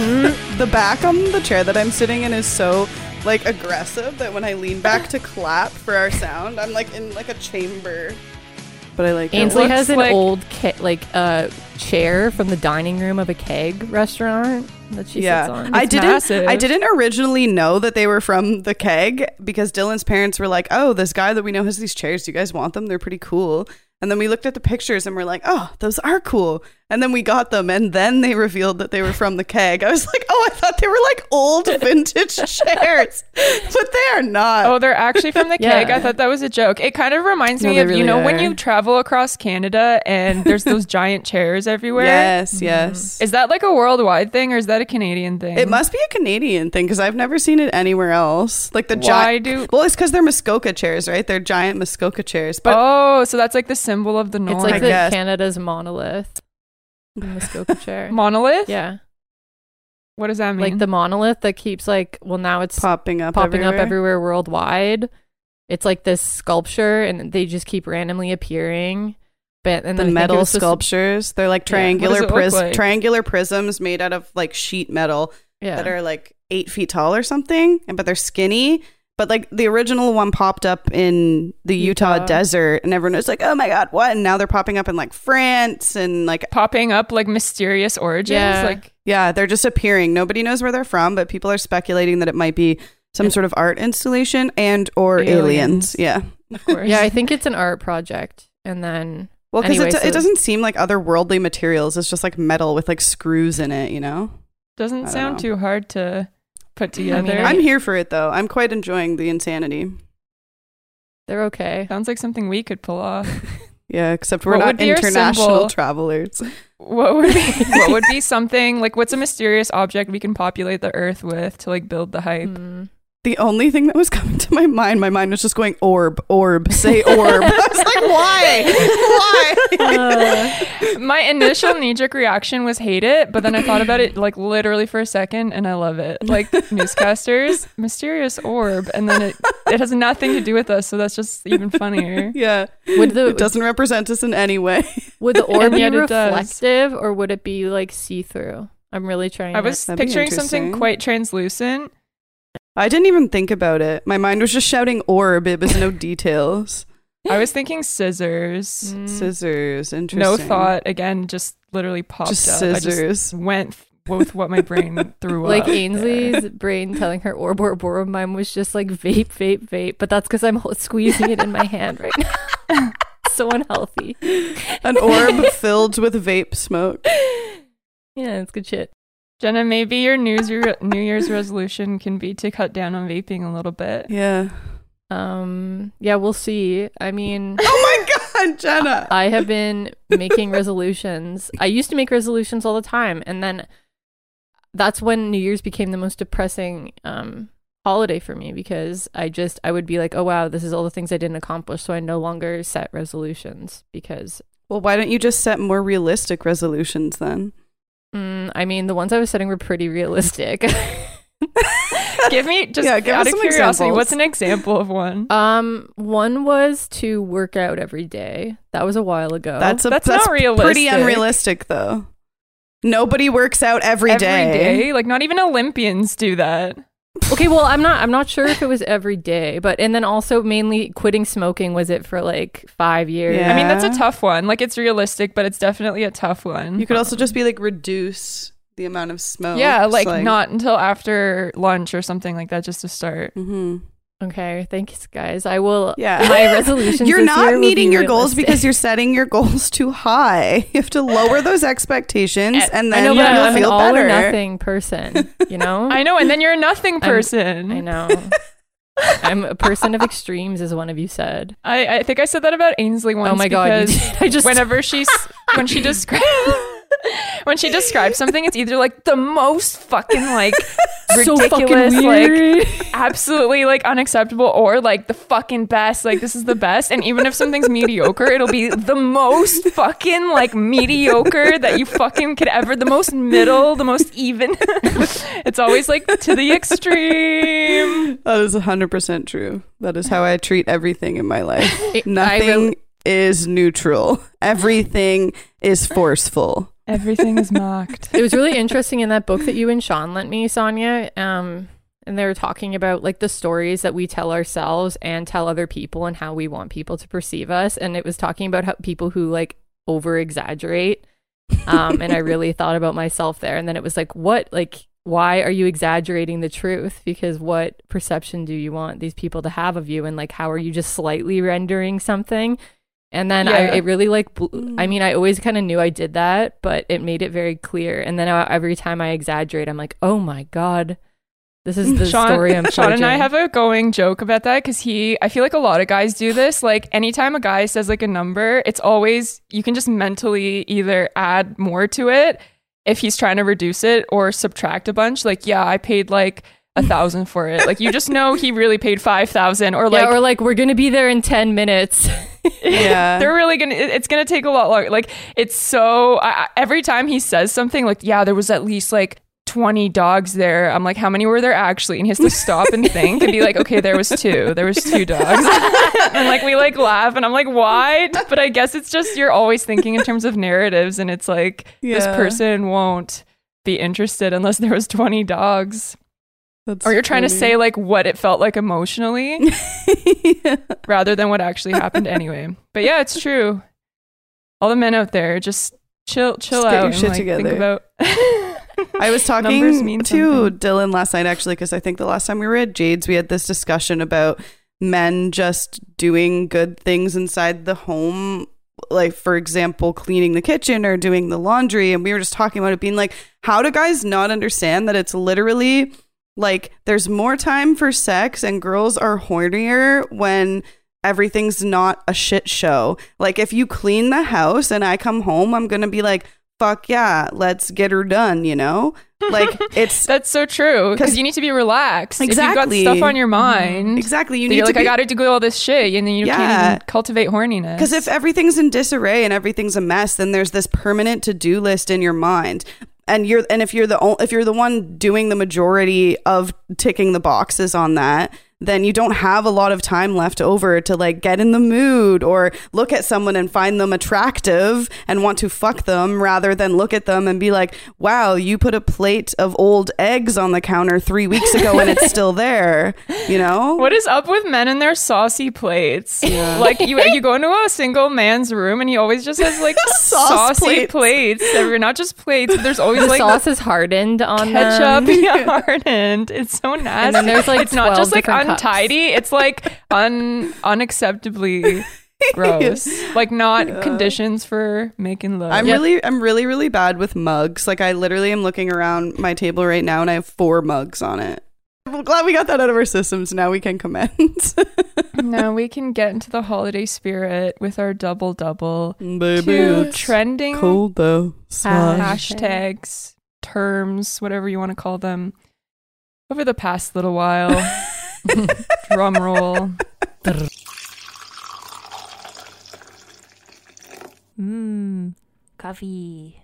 Mm-hmm. The back on the chair that I'm sitting in is so like aggressive that when I lean back to clap for our sound, I'm like in like a chamber. But I like it. Ainsley looks has an like- old ke- like uh, chair from the dining room of a keg restaurant that she yeah, sits on. I It's didn't. massive. I didn't originally know that they were from the keg because Dylan's parents were like, "Oh, this guy that we know has these chairs. Do you guys want them? They're pretty cool." And then we looked at the pictures and we're like, "Oh, those are cool." And then we got them, and then they revealed that they were from the keg. I was like, "Oh, I thought they were like old vintage chairs, but they are not." Oh, they're actually from the keg. Yeah. I thought that was a joke. It kind of reminds No, me they of you really know when you travel across Canada and there's those giant chairs everywhere. yes, mm. yes. Is that like a worldwide thing or is that a Canadian thing? It must be a Canadian thing because I've never seen it anywhere else. Like the Why giant. do- Well, it's because they're Muskoka chairs, right? They're giant Muskoka chairs. But oh, so that's like the symbol of the north. it's like the. Canada's monolith. The Muskoka chair. monolith. yeah, What does that mean? like the monolith that keeps like well now it's popping up, popping everywhere. up everywhere worldwide. It's like this sculpture, and they just keep randomly appearing. But and the then I think it metal was supposed to- sculptures. They're like triangular does it pris- like? triangular prisms made out of like sheet metal yeah. that are like eight feet tall or something, and but they're skinny. But like the original one popped up in the Utah, Utah. desert, and everyone was like, "Oh my god, what?" And now they're popping up in like France and like popping up like mysterious origins. Yeah. Like yeah, they're just appearing. Nobody knows where they're from, but people are speculating that it might be some sort of art installation and or aliens. Aliens. Yeah. of course. yeah, I think it's an art project, and then Well, because it, so- it doesn't seem like otherworldly materials. It's just like metal with like screws in it, you know? Doesn't don't sound know. too hard to put I mean, together. I'm here for it though. I'm quite enjoying the insanity. they're okay. Sounds like something we could pull off. Yeah, except we're What not would be your international symbol? travelers. What would be what would be something like what's a mysterious object we can populate the earth with to like build the hype? Mm. The only thing that was coming to my mind, my mind was just going orb, orb, say orb. I was like, why? Why? Uh, My initial knee jerk reaction was hate it, but then I thought about it like literally for a second and I love it. Like newscasters, mysterious orb, and then it it has nothing to do with us, so that's just even funnier. yeah. would the It doesn't represent us in any way. would the orb be yet it does. reflective, or would it be like see through? I'm really trying. I was That'd picturing something quite translucent. I didn't even think about it. My mind was just shouting orb. It was no details. I was thinking scissors. Mm. Scissors. Interesting. No thought. Again, just literally popped Just up. I scissors. just went with what my brain threw like up. Ainsley's brain telling her orb orb orb. Mine was just like vape vape vape, but that's because I'm squeezing it in my hand right now. so unhealthy. An orb filled with vape smoke. Yeah, it's good shit. Jenna, maybe your New Year's, New Year's resolution can be to cut down on vaping a little bit. Yeah. Um, yeah, we'll see. I mean, Oh my god, Jenna. I have been making resolutions. I used to make resolutions all the time, and then that's when New Year's became the most depressing um holiday for me because I just I would be like, "Oh wow, this is all the things I didn't accomplish." So I no longer set resolutions because Well, why don't you just set more realistic resolutions then? Mm, I mean, the ones I was setting were pretty realistic. Give me just Yeah, give out of curiosity, examples. what's an example of one? um, one was to work out every day. That was a while ago. That's a, That's that's, not pretty unrealistic though. Nobody works out every Every day. day? Like not even Olympians do that. Okay well i'm not i'm not sure if it was every day but and then also mainly quitting smoking was it for like five years Yeah. I mean, that's a tough one. Like it's realistic, but it's definitely a tough one. You could also just be like reduce the amount of smoke. yeah, Just, like, not until after lunch or something like that, just to start. hmm okay thanks guys i will Yeah. my resolutions You're this not year will meeting be your goals because you're setting your goals too high. You have to lower those expectations, eh, and then i then know but you'll i'm an feel all better. or nothing person you know I know, and then you're a nothing I'm- person. i know i'm a person of extremes as one of you said I, I think I said that about Ainsley once. oh my god you because did. i just whenever she's when she describes when she describes something, it's either like the most fucking like so fucking ridiculous, like absolutely like unacceptable, or like the fucking best. Like this is the best. And even if something's mediocre, it'll be the most fucking like mediocre that you fucking could ever. The most middle, the most even. it's always like to the extreme. That is 100% true. That is how I treat everything in my life. Nothing really- is neutral. Everything is forceful. Everything is marked. it was really interesting in that book that you and Sean lent me, Sonia. Um, and they were talking about like the stories that we tell ourselves and tell other people and how we want people to perceive us. And it was talking about how people who like over exaggerate. Um, and I really thought about myself there. And then it was like, what, like, why are you exaggerating the truth? Because what perception do you want these people to have of you? And like, how are you just slightly rendering something? And then I, it really like, I mm. mean, I always kind of knew I did that, but it made it very clear. And then I, every time I exaggerate, I'm like, oh my God, this is the Sean, story I'm Sean and I have a going joke about that because he, I feel like a lot of guys do this. Like anytime a guy says like a number, it's always, you can just mentally either add more to it if he's trying to reduce it or subtract a bunch. Like, yeah, I paid like a thousand for it. Like you just know he really paid 5,000 or like, yeah, or like, we're to be there in 10 minutes. Yeah. they're really gonna it's gonna take a lot longer. Like it's so I, every time he says something like yeah there was at least like 20 dogs there. I'm like how many were there actually? And he has to stop and think and be like okay there was two. There was two dogs. And like we like laugh and i'm like why but i guess it's just you're always thinking in terms of narratives and it's like this person won't be interested unless there was 20 dogs That's or you're trying to say like what it felt like emotionally rather than what actually happened anyway. But yeah, it's true. All the men out there, just chill, chill Just get out. your and, shit like, together. Think about. I was talking to something. Dylan last night actually because I think the last time we were at Jade's we had this discussion about men just doing good things inside the home like for example cleaning the kitchen or doing the laundry and we were just talking about it being like how do guys not understand that it's literally like there's more time for sex and girls are hornier when everything's not a shit show. Like if you clean the house and I come home, I'm going to be like, fuck yeah, let's get her done, you know? Like it's That's so true because you need to be relaxed. Exactly. If you've got stuff on your mind, exactly you need like, I got to do all this shit, and then you Yeah. can't even cultivate horniness. Because if everything's in disarray and everything's a mess, then there's this permanent to-do list in your mind. And you're and if you're the if you're the one doing the majority of ticking the boxes on that, then you don't have a lot of time left over to like get in the mood or look at someone and find them attractive and want to fuck them rather than look at them and be like, "Wow, you put a plate of old eggs on the counter 3 weeks ago and it's still there." You know? What is up with men and their saucy plates? Like you, you go into a single man's room and he always just has like saucy plates. plates. They're not just plates, but there's always the like sauce is hardened on ketchup them. yeah, hardened. It's so nasty. And then there's, like, it's not 12 just like different cups. Untidy. It's like un unacceptably gross. Like not conditions for making love. I'm really, I'm really, really bad with mugs. Like I literally am looking around my table right now, and I have four mugs on it. I'm glad we got that out of our systems. Now we can commence. now we can get into the holiday spirit with our double double. Baby, Two trending cold though. Slash. hashtags, terms, whatever you want to call them, over the past little while. Drum roll. Mmm, coffee.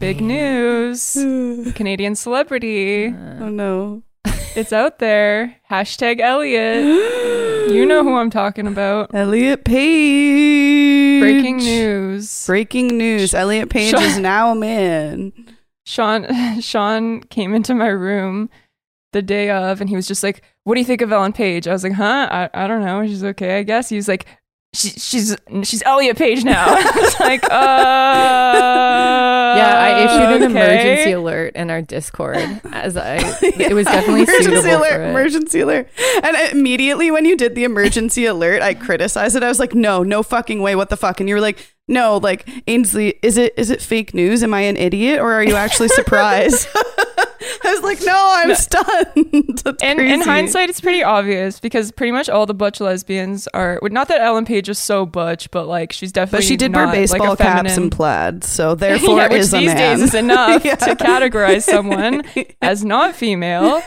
Big news. Canadian celebrity. Uh. oh no. It's out there. Hashtag Elliot. You know who I'm talking about. Elliot Page. Breaking news. Breaking news. Elliot Page Sean- is now a man. Sean Sean came into my room the day of and he was just like, What do you think of Ellen Page? I was like, Huh? I, I don't know. She's okay, I guess. He was like, she, she's she's Elliot Page now. I was like, uh Yeah, I issued an okay. emergency alert in our Discord as I. It was definitely emergency suitable alert, for it. emergency alert. And immediately when you did the emergency alert, I criticized it. I was like, "No, no fucking way! What the fuck?" And you were like, "No, like Ainsley, is it is it fake news? Am I an idiot or are you actually surprised?" I was like, "No, I'm stunned." That's And in hindsight, it's pretty obvious because pretty much all the butch lesbians are. Not that Ellen Page is so butch, but like she's definitely. but she did wear like, baseball caps and plaids, so therefore yeah, which is a these days is enough Yeah. to categorize someone as not female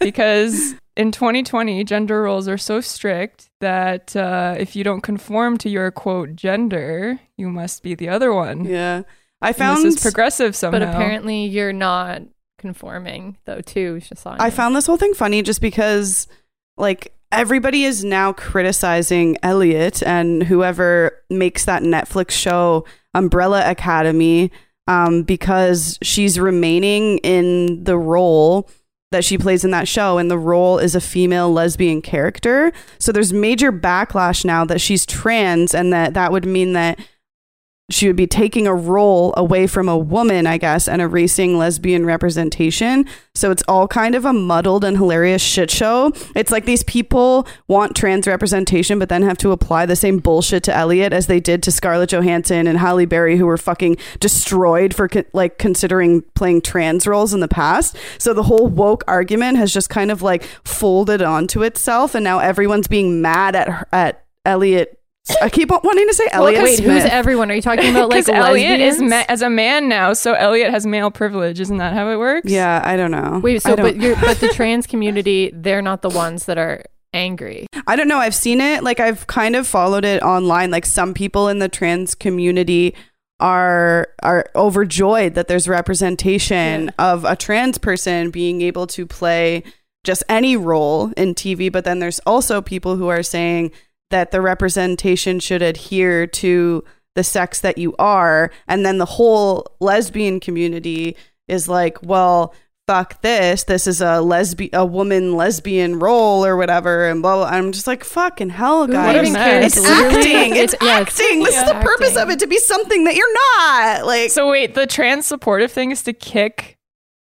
because in 2020 gender roles are so strict that uh, if you don't conform to your quote gender you must be the other one yeah, I And found this is progressive somehow But apparently, you're not conforming though. Too, Shasanya. I found this whole thing funny just because, like, everybody is now criticizing Elliot and whoever makes that Netflix show, Umbrella Academy. um, because she's remaining in the role that she plays in that show and the role is a female lesbian character. So there's major backlash now that she's trans and that that would mean that she would be taking a role away from a woman, I guess, and erasing lesbian representation. So it's all kind of a muddled and hilarious shit show. It's like these people want trans representation, but then have to apply the same bullshit to Elliot as they did to Scarlett Johansson and Halle Berry, who were fucking destroyed for co- like considering playing trans roles in the past. So the whole woke argument has just kind of like folded onto itself, and now everyone's being mad at her, at Elliot. I keep wanting to say Elliot. Wait, who's everyone? Are you talking about like Elliot is ma- as a man now, so Elliot has male privilege. Isn't that how it works? Yeah, I don't know. Wait, so but you're but the trans community, they're not the ones that are angry. I don't know. I've seen it. Like I've kind of followed it online. Like some people in the trans community are are overjoyed that there's representation of a trans person being able to play just any role in TV. But then there's also people who are saying that the representation should adhere to the sex that you are. And then the whole lesbian community is like, well, fuck this. This is a lesbian, a woman lesbian role or whatever. And blah, blah. I'm just like, fucking hell, guys. even cares? It's It's acting. It's, it's- yeah, it's- acting. This is the yeah. purpose of it to be something that you're not. Like, So wait, the trans supportive thing is to kick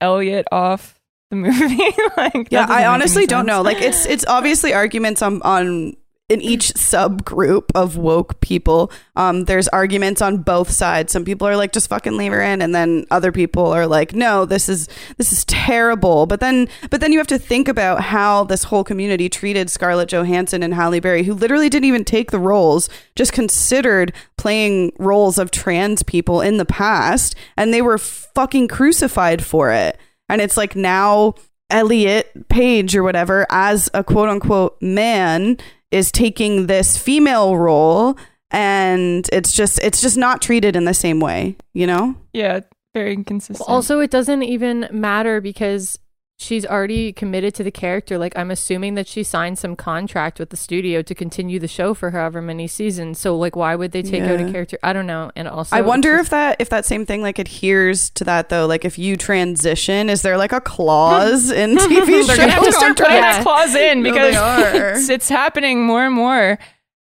Elliot off the movie. like, yeah, I honestly don't know. Like, it's it's obviously arguments on on in each subgroup of woke people. Um, there's arguments on both sides. Some people are like, just fucking leave her in, and then other people are like, no, this is this is terrible. But then, but then you have to think about how this whole community treated Scarlett Johansson and Halle Berry, who literally didn't even take the roles, just considered playing roles of trans people in the past, and they were fucking crucified for it. And it's like now Elliot Page or whatever, as a quote unquote man, is taking this female role and it's just it's just not treated in the same way, you know? Yeah, very inconsistent. Also, it doesn't even matter because she's already committed to the character. Like, I'm assuming that she signed some contract with the studio to continue the show for however many seasons. So, like, why would they take out a character? I don't know. And also, I wonder if that if that same thing like adheres to that though. Like if you transition, is there like a clause in TV They're gonna have to start putting Yeah. that clause in because they are. it's, it's happening more and more.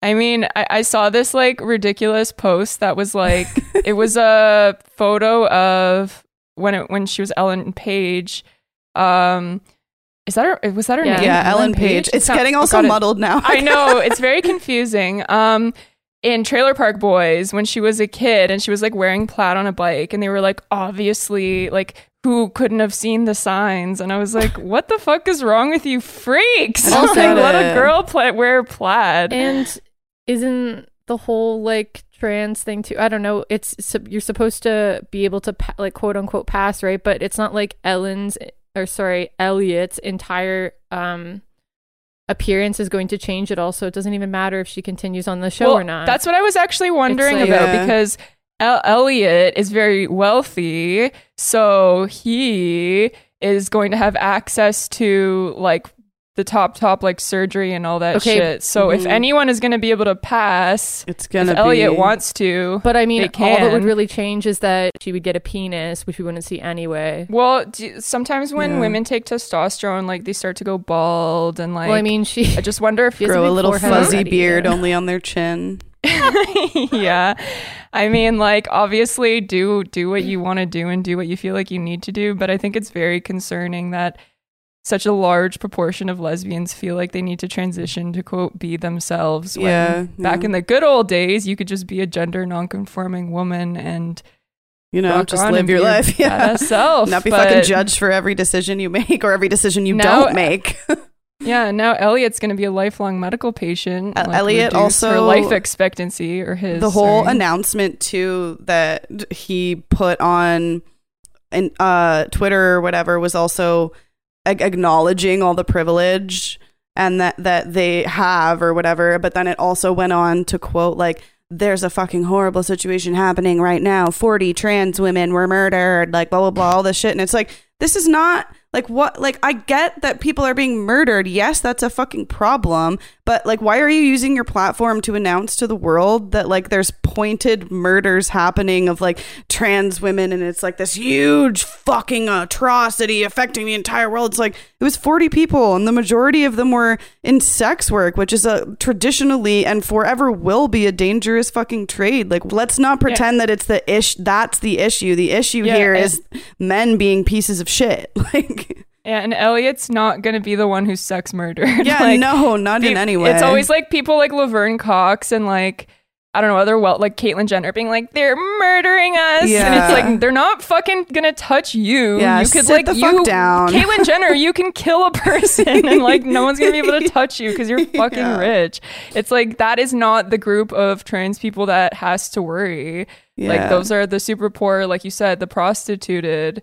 I mean, I, I saw this like ridiculous post that was like it was a photo of when it when she was Ellen Page. Um, is that her? Was that her Yeah. name? yeah, Ellen Ellen Page. Page? It's not- getting also God, it- muddled now. I know it's very confusing. Um, in Trailer Park Boys, when she was a kid and she was like wearing plaid on a bike, and they were like obviously like who couldn't have seen the signs, and I was like, what the fuck is wrong with you freaks? I don't like, get let it. a girl pla- wear plaid. And isn't the whole like trans thing too? I don't know. It's you're supposed to be able to pa- like quote unquote pass, right? But it's not like Ellen's or sorry, Elliot's entire um appearance is going to change at all. So it doesn't even matter if she continues on the show Well, or not. That's what I was actually wondering like- about Yeah. because El- Elliot is very wealthy, so he is going to have access to like the top top like surgery and all that Okay. shit. So if Mhm. anyone is going to be able to pass, it's gonna be Elliot wants to, but I mean, they all that would really change is that she would get a penis, which we wouldn't see anyway. well, do, sometimes when Yeah. women take testosterone, like they start to go bald and like. well, I mean, she I just wonder if She has a grow a little fuzzy already, beard only on their chin. yeah i mean like obviously do do what you want to do and do what you feel like you need to do but i think it's very concerning that such a large proportion of lesbians feel like they need to transition to quote be themselves when Yeah, back yeah. in the good old days you could just be a gender nonconforming woman and You know, just live your life. Yeah. self Not be But- fucking judged for every decision you make or every decision you Now- don't make. yeah now elliot's going to be a lifelong medical patient Uh, like, Elliot also- life expectancy or his the whole sorry. announcement too that he put on in uh Twitter or whatever was also acknowledging all the privilege and that that they have or whatever but then it also went on to quote like there's a fucking horrible situation happening right now. 40 trans women were murdered like blah blah blah all this shit. And it's like this is not like what like I get that people are being murdered. Yes that's a fucking problem But like, why are you using your platform to announce to the world that like there's pointed murders happening of like trans women and it's like this huge fucking atrocity affecting the entire world? It's like it was 40 people and the majority of them were in sex work, which is a traditionally and forever will be a dangerous fucking trade. Like, let's not pretend that it's the ish. That's the issue. The issue Yeah, here is men being pieces of shit. Like, Yeah, and Elliot's not gonna be the one who's sex murdered. yeah, Like, no, not in any way. It's always like people like Laverne Cox and like I don't know other well like Caitlyn Jenner being like they're murdering us, and it's like they're not fucking gonna touch you. Yeah, you could like the you, fuck down. Caitlyn Jenner, you can kill a person and like no one's gonna be able to touch you because you're fucking Yeah. rich. It's like that is not the group of trans people that has to worry. Yeah. Like those are the super poor, like you said, the prostituted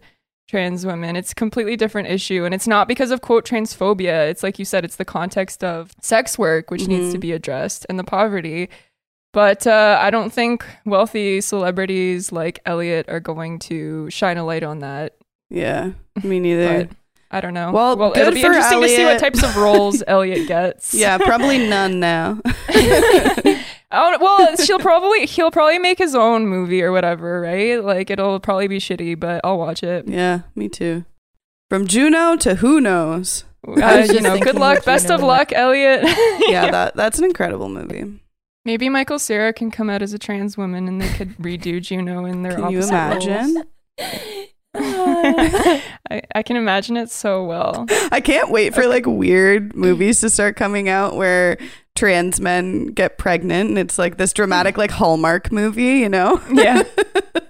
trans women. It's a completely different issue. And it's not because of quote transphobia. It's like you said, it's the context of sex work, which needs to Mhm. be addressed, and the poverty. But uh, I don't think wealthy celebrities like Elliot are going to shine a light on that. Yeah, me neither. But I don't know. Well, well it'll be interesting to see what types of roles Elliot gets. yeah, probably none now. Oh well, she'll probably he'll probably make his own movie or whatever, right? Like it'll probably be shitty, but I'll watch it. yeah, me too. From Juno to who knows? Uh, you know, good luck, best Juno of was. luck, Elliot. Yeah, that that's an incredible movie. Maybe Michael Cera can come out as a trans woman and they could redo Juno in their Can you opposite roles. imagine? I, I can imagine it so well. I can't wait for like weird movies to start coming out where trans men get pregnant and it's like this dramatic like Hallmark movie, you know? Yeah.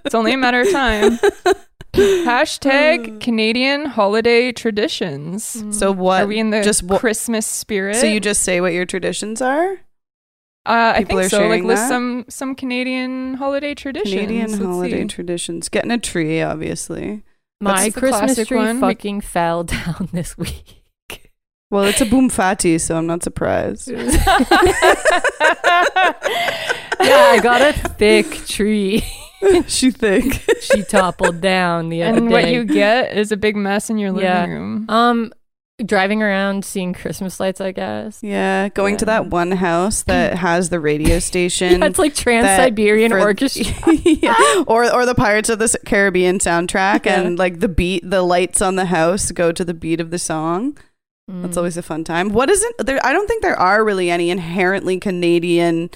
It's only a matter of time. Hashtag Canadian holiday traditions. So what? Are we in the just what? Christmas spirit? So you just say what your traditions are? uh, I people think are so. Like sharing list that? some some Canadian holiday traditions. Canadian Let's holiday see. traditions. Getting a tree, obviously. My Christmas tree one. We- fucking fell down this week. Well, it's a boom fatty, so I'm not surprised. yeah, I got a thick tree. she think. She toppled down the other and day. what you get is a big mess in your living Yeah. room. um driving around seeing Christmas lights, I guess. Yeah, going to that one house that has the radio station. That's like Trans Siberian for- Orchestra. yeah. or or the Pirates of the Caribbean soundtrack, Yeah. and like the beat, the lights on the house go to the beat of the song. Mm. That's always a fun time. What isn't there? I don't think there are really any inherently Canadian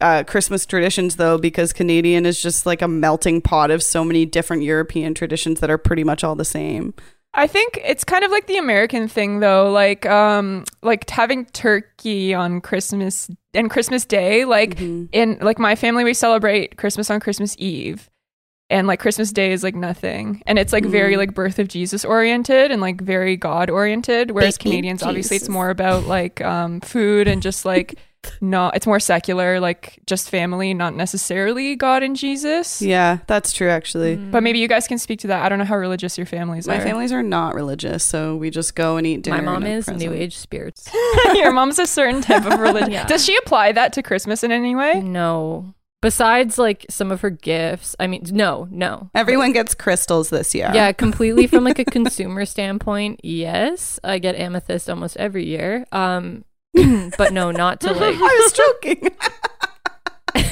uh, Christmas traditions though, because Canadian is just like a melting pot of so many different European traditions that are pretty much all the same. I think it's kind of like the American thing though, like um like having turkey on Christmas and Christmas Day, like Mhm. in like my family we celebrate Christmas on Christmas Eve. And like Christmas Day is like nothing. And it's like very Mm. like birth of Jesus oriented and like very God oriented. Whereas Baby Canadians obviously it's more about like um food and just like not it's more secular, like just family, not necessarily God and Jesus. Yeah, that's true actually. Mm. But maybe you guys can speak to that. I don't know how religious your families My are. My families are not religious, so we just go and eat dinner. My mom and a is New. Age spirits. Your mom's a certain type of religion. Yeah. Does she apply that to Christmas in any way? No. Besides like some of her gifts. I mean no, no. Everyone gets crystals this year. Yeah, completely from like a consumer standpoint, yes. I get amethyst almost every year. Um but no, not to like I was joking.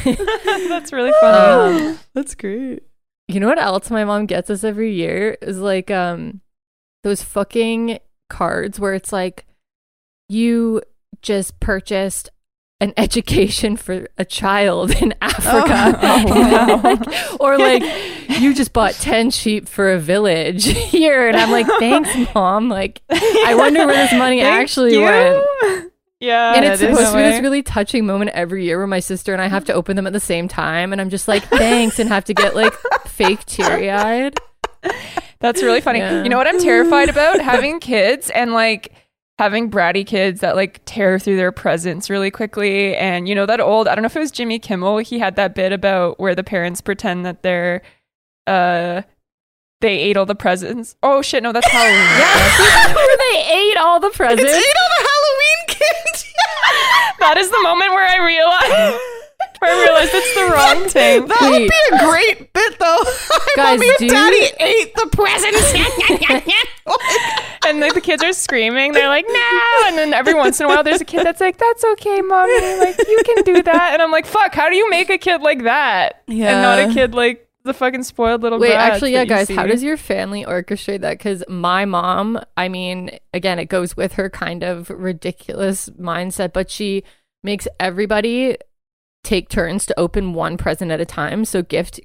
That's really funny. um, That's great. You know what else my mom gets us every year is like um those fucking cards where it's like you just purchased an education for a child in Africa. Oh, wow. or like you just bought 10 sheep for a village here and I'm like thanks mom like I wonder where this money actually you. went. Yeah. And it's supposed to be this really touching moment every year where my sister and I have to open them at the same time and I'm just like thanks and have to get like fake teary-eyed. That's really funny. Yeah. You know what I'm terrified about? Having kids and like having bratty kids that like tear through their presents really quickly. And you know that old I don't know if it was Jimmy Kimmel, he had that bit about where the parents pretend that they're uh they ate all the presents. Oh shit, no, that's Halloween. Yeah, where they ate all the presents. Eat all the Halloween candy. that is the moment where I realized I realized it's the wrong thing. That would be a great bit, though. Guys, Mommy and do- Daddy ate the presents. And like the kids are screaming, they're like, no. And then every once in a while, there's a kid that's like, that's okay, mommy. Like, you can do that. And I'm like, fuck, how do you make a kid like that? And not a kid like the fucking spoiled little Wait, actually, yeah, guys, how does your family orchestrate that? Because my mom, I mean, again, it goes with her kind of ridiculous mindset, but she makes everybody take turns to open one present at a time. So gift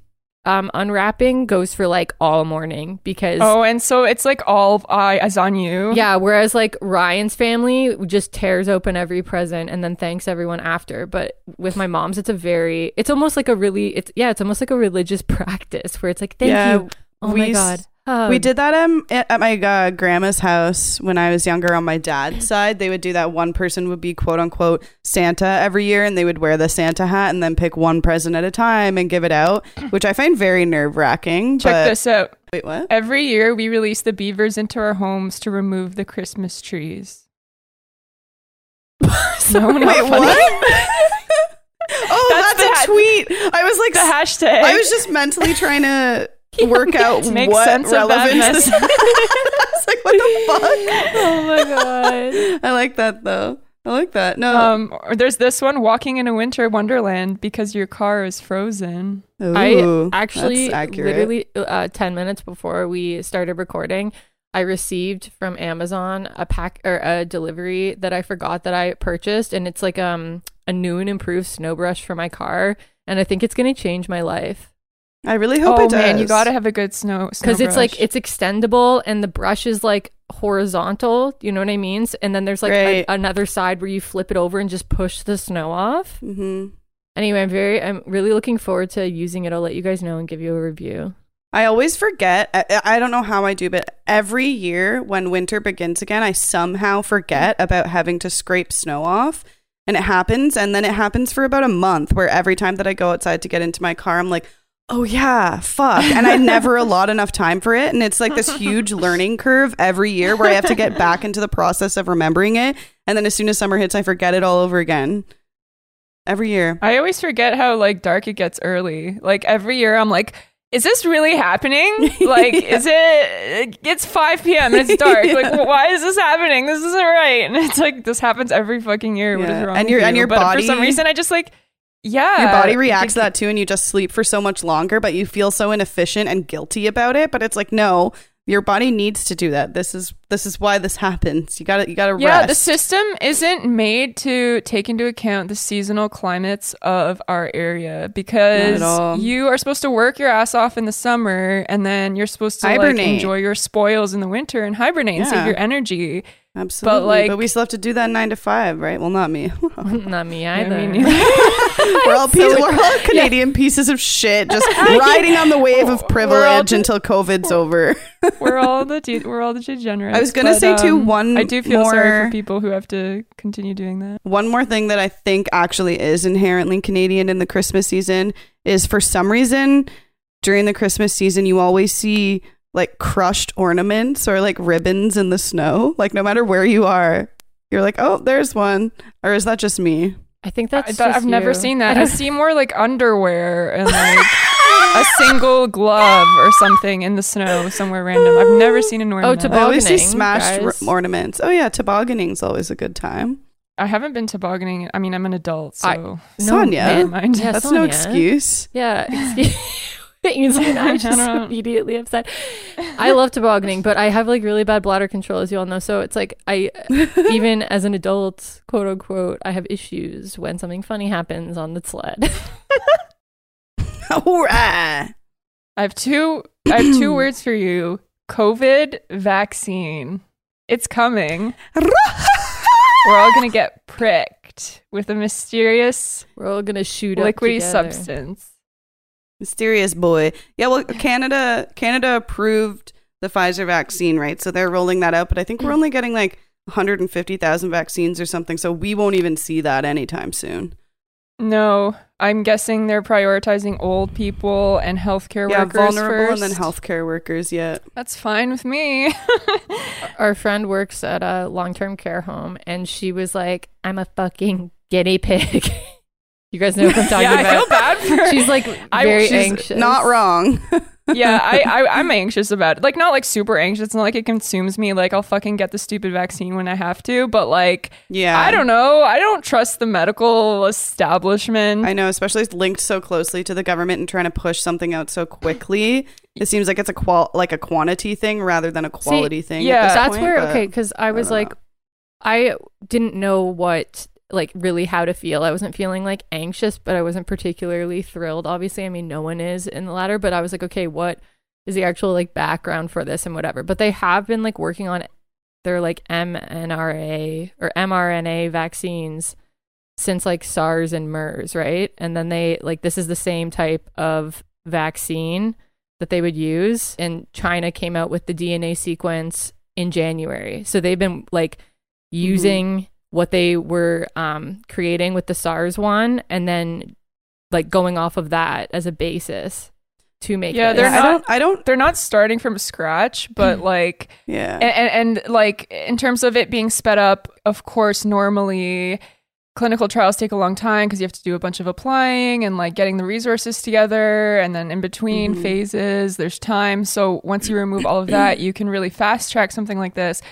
um, unwrapping goes for like all morning because. Oh, and so it's like all eyes on you. Yeah, whereas like Ryan's family just tears open every present and then thanks everyone after. But with my mom's, it's a very, it's almost like a really, it's yeah, it's almost like a religious practice where it's like, thank Yeah, you. Oh my god. Hug. We did that um, at at my uh, grandma's house when I was younger on my dad's side. They would do that. One person would be quote unquote Santa every year, and they would wear the Santa hat and then pick one present at a time and give it out, which I find very nerve wracking. Check this out. Wait, what? Every year, we release the beavers into our homes to remove the Christmas trees. no, not Wait, funny. what? oh, That's that's, a ha- tweet. I was like, The hashtag. I was just mentally trying to work out Make what sense of relevance. I like, what the fuck? oh my god. I like that though. I like that. No. Um, or there's this one: walking in a winter wonderland because your car is frozen. Ooh, I actually literally uh, 10 minutes before we started recording, I received from Amazon a pack or a delivery that I forgot that I purchased and it's like um a new and improved snow brush for my car and I think it's going to change my life I really hope oh it does. man, you gotta have a good snow cuz it's like it's extendable and the brush is like horizontal, you know what I mean? And then there's like a- another side where you flip it over and just push the snow off. hmm Anyway, I'm very I'm really looking forward to using it. I'll let you guys know and give you a review. I always forget. I, I don't know how I do, but every year when winter begins again, I somehow forget about having to scrape snow off. And it happens. And then it happens for about a month where every time that I go outside to get into my car, I'm like, oh, yeah, fuck. And I never allot enough time for it. And it's like this huge learning curve every year where I have to get back into the process of remembering it. And then as soon as summer hits, I forget it all over again. Every year. I always forget how like dark it gets early. Like every year, I'm like. Is this really happening? Like, is it? It's 5 p.m. and it's dark. Like, why is this happening? This isn't right. And it's like this happens every fucking year. What is Yeah. wrong? And your- you? and your but for some reason, I just like, yeah, your body reacts to that too and you just sleep for so much longer but you feel so inefficient and guilty about it but it's like no your body needs to do that. This is this is why this happens. You gotta you gotta Yeah, rest. the system isn't made to take into account the seasonal climates of our area because you are supposed to work your ass off in the summer and then you're supposed to like Hibernate. enjoy your spoils in the winter and hibernate and save your energy. absolutely. But, like- but we still have to do that nine to five right? Well not me. Not me I either. mean, we're all pieces, we're all canadian pieces of shit just riding on the wave of privilege the- until covid's over. We're all the de- we're all the degenerates. I was gonna but, say, too, um, one I do feel sorry for people who have to continue doing that. One more thing that I think actually is inherently Canadian in the Christmas season is for some reason during the Christmas season you always see like crushed ornaments or like ribbons in the snow. Like no matter where you are, you're like, oh, there's one. Or is that just me? I think I that's just I've never seen that. I see more like underwear and like a single glove or something in the snow somewhere random. I've never seen an ornament. Oh, I always see smashed r- ornaments. Oh yeah, tobogganing's always a good time. I haven't been tobogganing. I mean, I'm an adult, so I- no, Sonia. mind. Yeah, That's no excuse. Yeah, excuse Things and I I just don't- immediately upset. I love tobogganing, but I have like really bad bladder control, as you all know. So it's like I, even as an adult, quote unquote, I have issues when something funny happens on the sled. All right. Ah, ah. I have two. I have two words for you: COVID vaccine. It's coming. We're all gonna get pricked with a mysterious We're all gonna shoot liquidy substance. Mysterious boy. Yeah, well, Canada Canada approved the Pfizer vaccine, right? So they're rolling that out, but I think we're mm. only getting like 150,000 vaccines or something, so we won't even see that anytime soon. No, I'm guessing they're prioritizing old people and healthcare yeah, workers vulnerable first. and then healthcare workers. Yeah, That's fine with me. Our friend works at a long term care home, and she was like, "I'm a fucking guinea pig." You guys know what I'm talking yeah, I about. Feel bad for She's like I- very she's anxious. Not wrong. yeah, I, I I'm anxious about it. Like not like super anxious. It's not like it consumes me. Like I'll fucking get the stupid vaccine when I have to. But like yeah. I don't know. I don't trust the medical establishment. I know, especially it's linked so closely to the government and trying to push something out so quickly. It seems like it's a qual like a quantity thing rather than a quality thing. yeah. That's point, where okay, because I was don't like, know. I didn't know what like really how to feel. I wasn't feeling like anxious, but I wasn't particularly thrilled. Obviously, I mean, no one is in the latter. But I was like, okay, what is the actual like background for this and whatever. But they have been like working on their like mRNA or mRNA vaccines since like SARS and MERS, right? And then they like this is the same type of vaccine that they would use. And China came out with the DNA sequence in January. So they've been like mm-hmm. using what they were um, creating with the SARS one and then like going off of that as a basis to make Yeah, this. they're Yeah, I not- don't. I don't. They're not starting from scratch, but like Yeah. and, and, and like in terms of it being sped up, of course, normally clinical trials take a long time because you have to do a bunch of applying and like getting the resources together and then in between Mhm. phases there's time so once you remove all of that you can really fast track something like this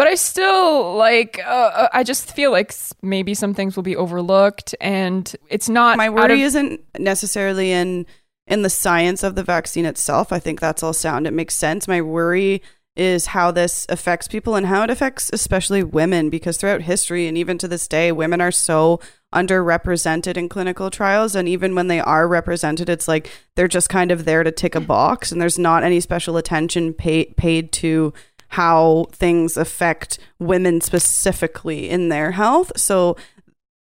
but i still like uh, uh, i just feel like maybe some things will be overlooked and it's not my worry of- isn't necessarily in in the science of the vaccine itself. I think that's all sound. It makes sense. My worry is how this affects people and how it affects especially women because throughout history and even to this day women are so underrepresented in clinical trials and even when they are represented it's like they're just kind of there to tick a box and there's not any special attention paid paid to how things affect women specifically in their health so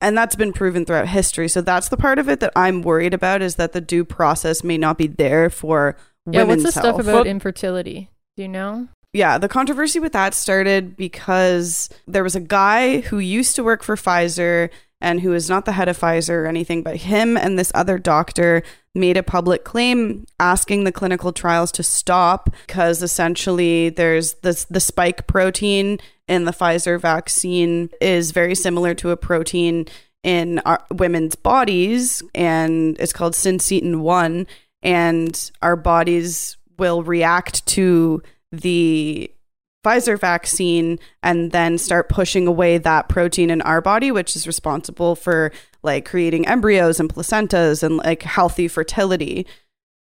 and that's been proven throughout history. So that's the part of it that I'm worried about is that the due process may not be there for women. yeah, women's what's the health. stuff about infertility? Do you know? yeah, the controversy with that started because there was a guy who used to work for Pfizer and who is not the head of Pfizer or anything, but him and this other doctor made a public claim asking the clinical trials to stop because essentially there's this the spike protein in the Pfizer vaccine is very similar to a protein in our women's bodies and it's called syncytin 1 and our bodies will react to the Pfizer vaccine and then start pushing away that protein in our body, which is responsible for like creating embryos and placentas and like healthy fertility.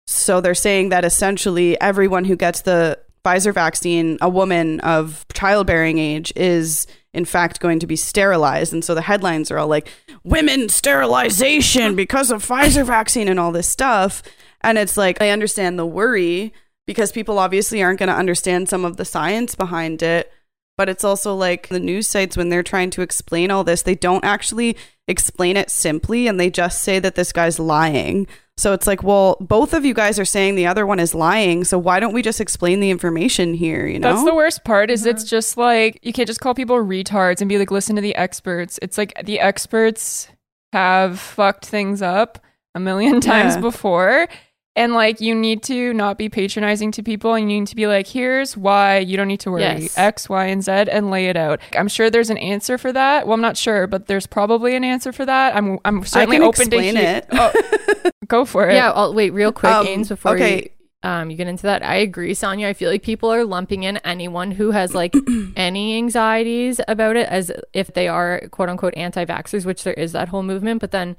So they're saying that essentially everyone who gets the Pfizer vaccine, a woman of childbearing age, is in fact going to be sterilized. And so the headlines are all like, women sterilization because of Pfizer vaccine and all this stuff. And it's like, I understand the worry because people obviously aren't going to understand some of the science behind it. But it's also like the news sites, when they're trying to explain all this, they don't actually explain it simply and they just say that this guy's lying. So it's like, well, both of you guys are saying the other one is lying. So why don't we just explain the information here? You know? That's the worst part is it's uh-huh. just like you can't just call people retards and be like listen to the experts. It's like the experts have fucked things up a million times Yeah. before and like you need to not be patronizing to people and you need to be like here's why you don't need to worry Yes. X, Y, and Z and lay it out. I'm sure there's an answer for that. Well, I'm not sure, but there's probably an answer for that. I'm I'm I certainly can open to explain it. Oh, go for it. Yeah, I'll, wait, real quick, Um, Ains, before okay. you, um, you get into that. I agree, Sonia. I feel like people are lumping in anyone who has like any anxieties about it as if they are quote unquote anti vaxxers, which there is that whole movement. But then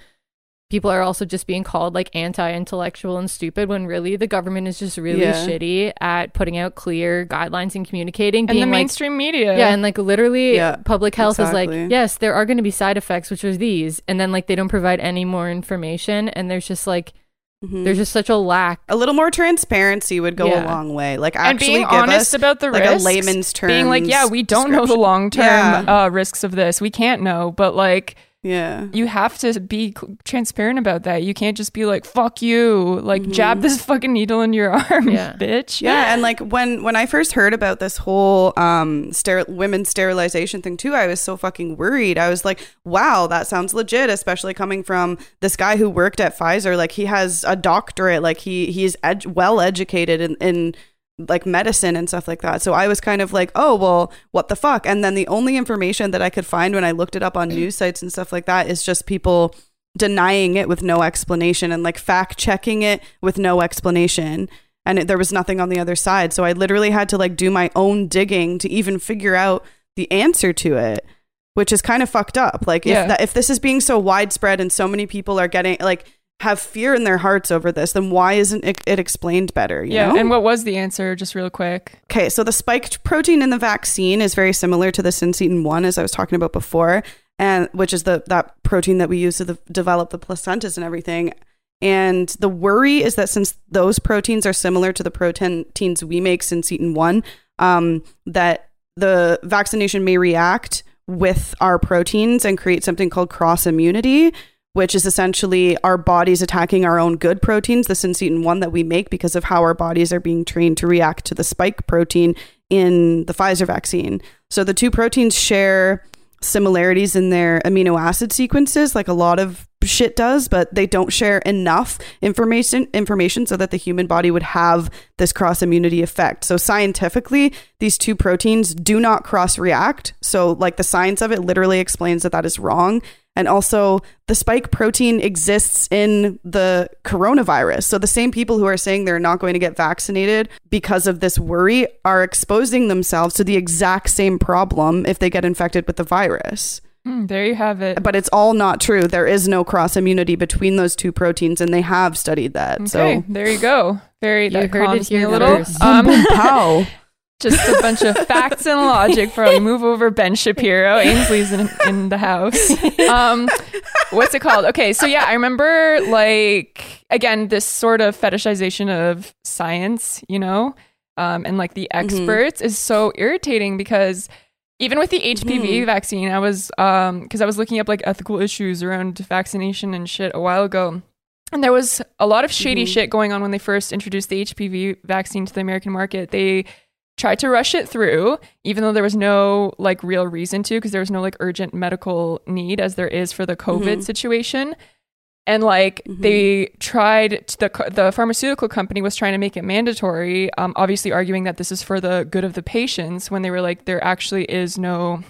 people are also just being called like anti intellectual and stupid when really the government is just really Yeah. shitty at putting out clear guidelines and communicating. and being the like, mainstream media. yeah, and like literally, Yeah, public health is like, yes, there are going to be side effects, which are these, and then like they don't provide any more information, and there's just like Mhm. there's just such a lack. a little more transparency would go Yeah. a long way. Like and actually being give honest us about the like risks, a layman's term. being like, yeah, we don't know the long term Yeah. uh, risks of this. We can't know, but like Yeah. you have to be cl- transparent about that. You can't just be like, "Fuck you," like jab this fucking needle in your arm, Yeah. bitch. Yeah, and like when when I first heard about this whole um ster- women's sterilization thing too, I was so fucking worried. I was like, "Wow, that sounds legit," especially coming from this guy who worked at Pfizer. Like he has a doctorate, like he he's ed- well educated in in like medicine and stuff like that. So I was kind of like, "Oh, well, what the fuck?" And then the only information that I could find when I looked it up on news sites and stuff like that is just people denying it with no explanation and like fact checking it with no explanation and it, there was nothing on the other side so i literally had to like do my own digging to even figure out the answer to it which is kind of fucked up like Yeah. if that, if this is being so widespread and so many people are getting like have fear in their hearts over this then why isn't it, it explained better you yeah. know? And what was the answer? Just real quick. Okay, so the spiked protein in the vaccine is very similar to the syncytin one, as I was talking about before, and which is the that protein that we use to the, develop the placentas and everything. And the worry is that since those proteins are similar to the proteins we make syncytin one, um, that the vaccination may react with our proteins and create something called cross immunity, which is essentially our bodies attacking our own good proteins, the syncytin one that we make because of how our bodies are being trained to react to the spike protein in the Pfizer vaccine. So the two proteins share similarities in their amino acid sequences like a lot of shit does but they don't share enough information information so that the human body would have this cross immunity effect. So scientifically these two proteins do not cross react so like the science of it literally explains that that is wrong and also the spike protein exists in the coronavirus so the same people who are saying they're not going to get vaccinated because of this worry are exposing themselves to the exact same problem if they get infected with the virus Hmm, there you have it. but it's all not true. There is no cross immunity between those two proteins, and they have studied that. Okay, So, there you go. Very You that heard it calms me here a little. first. Um, pow. just a bunch of facts and logic we move over Ben Shapiro. Ainsley's in, in the house. Um, what's it called? Okay, so yeah, I remember like again this sort of fetishization of science, you know, um, and like the experts is so irritating because even with the HPV Mhm. vaccine, I was um because I was looking up like ethical issues around vaccination and shit a while ago. And there was a lot of shady Mhm. shit going on when they first introduced the HPV vaccine to the American market. They tried to rush it through, even though there was no like real reason to, because there was no like urgent medical need as there is for the COVID Mhm. situation. And like Mhm. they tried, to, the the pharmaceutical company was trying to make it mandatory, um, obviously arguing that this is for the good of the patients. When they were like, there actually is no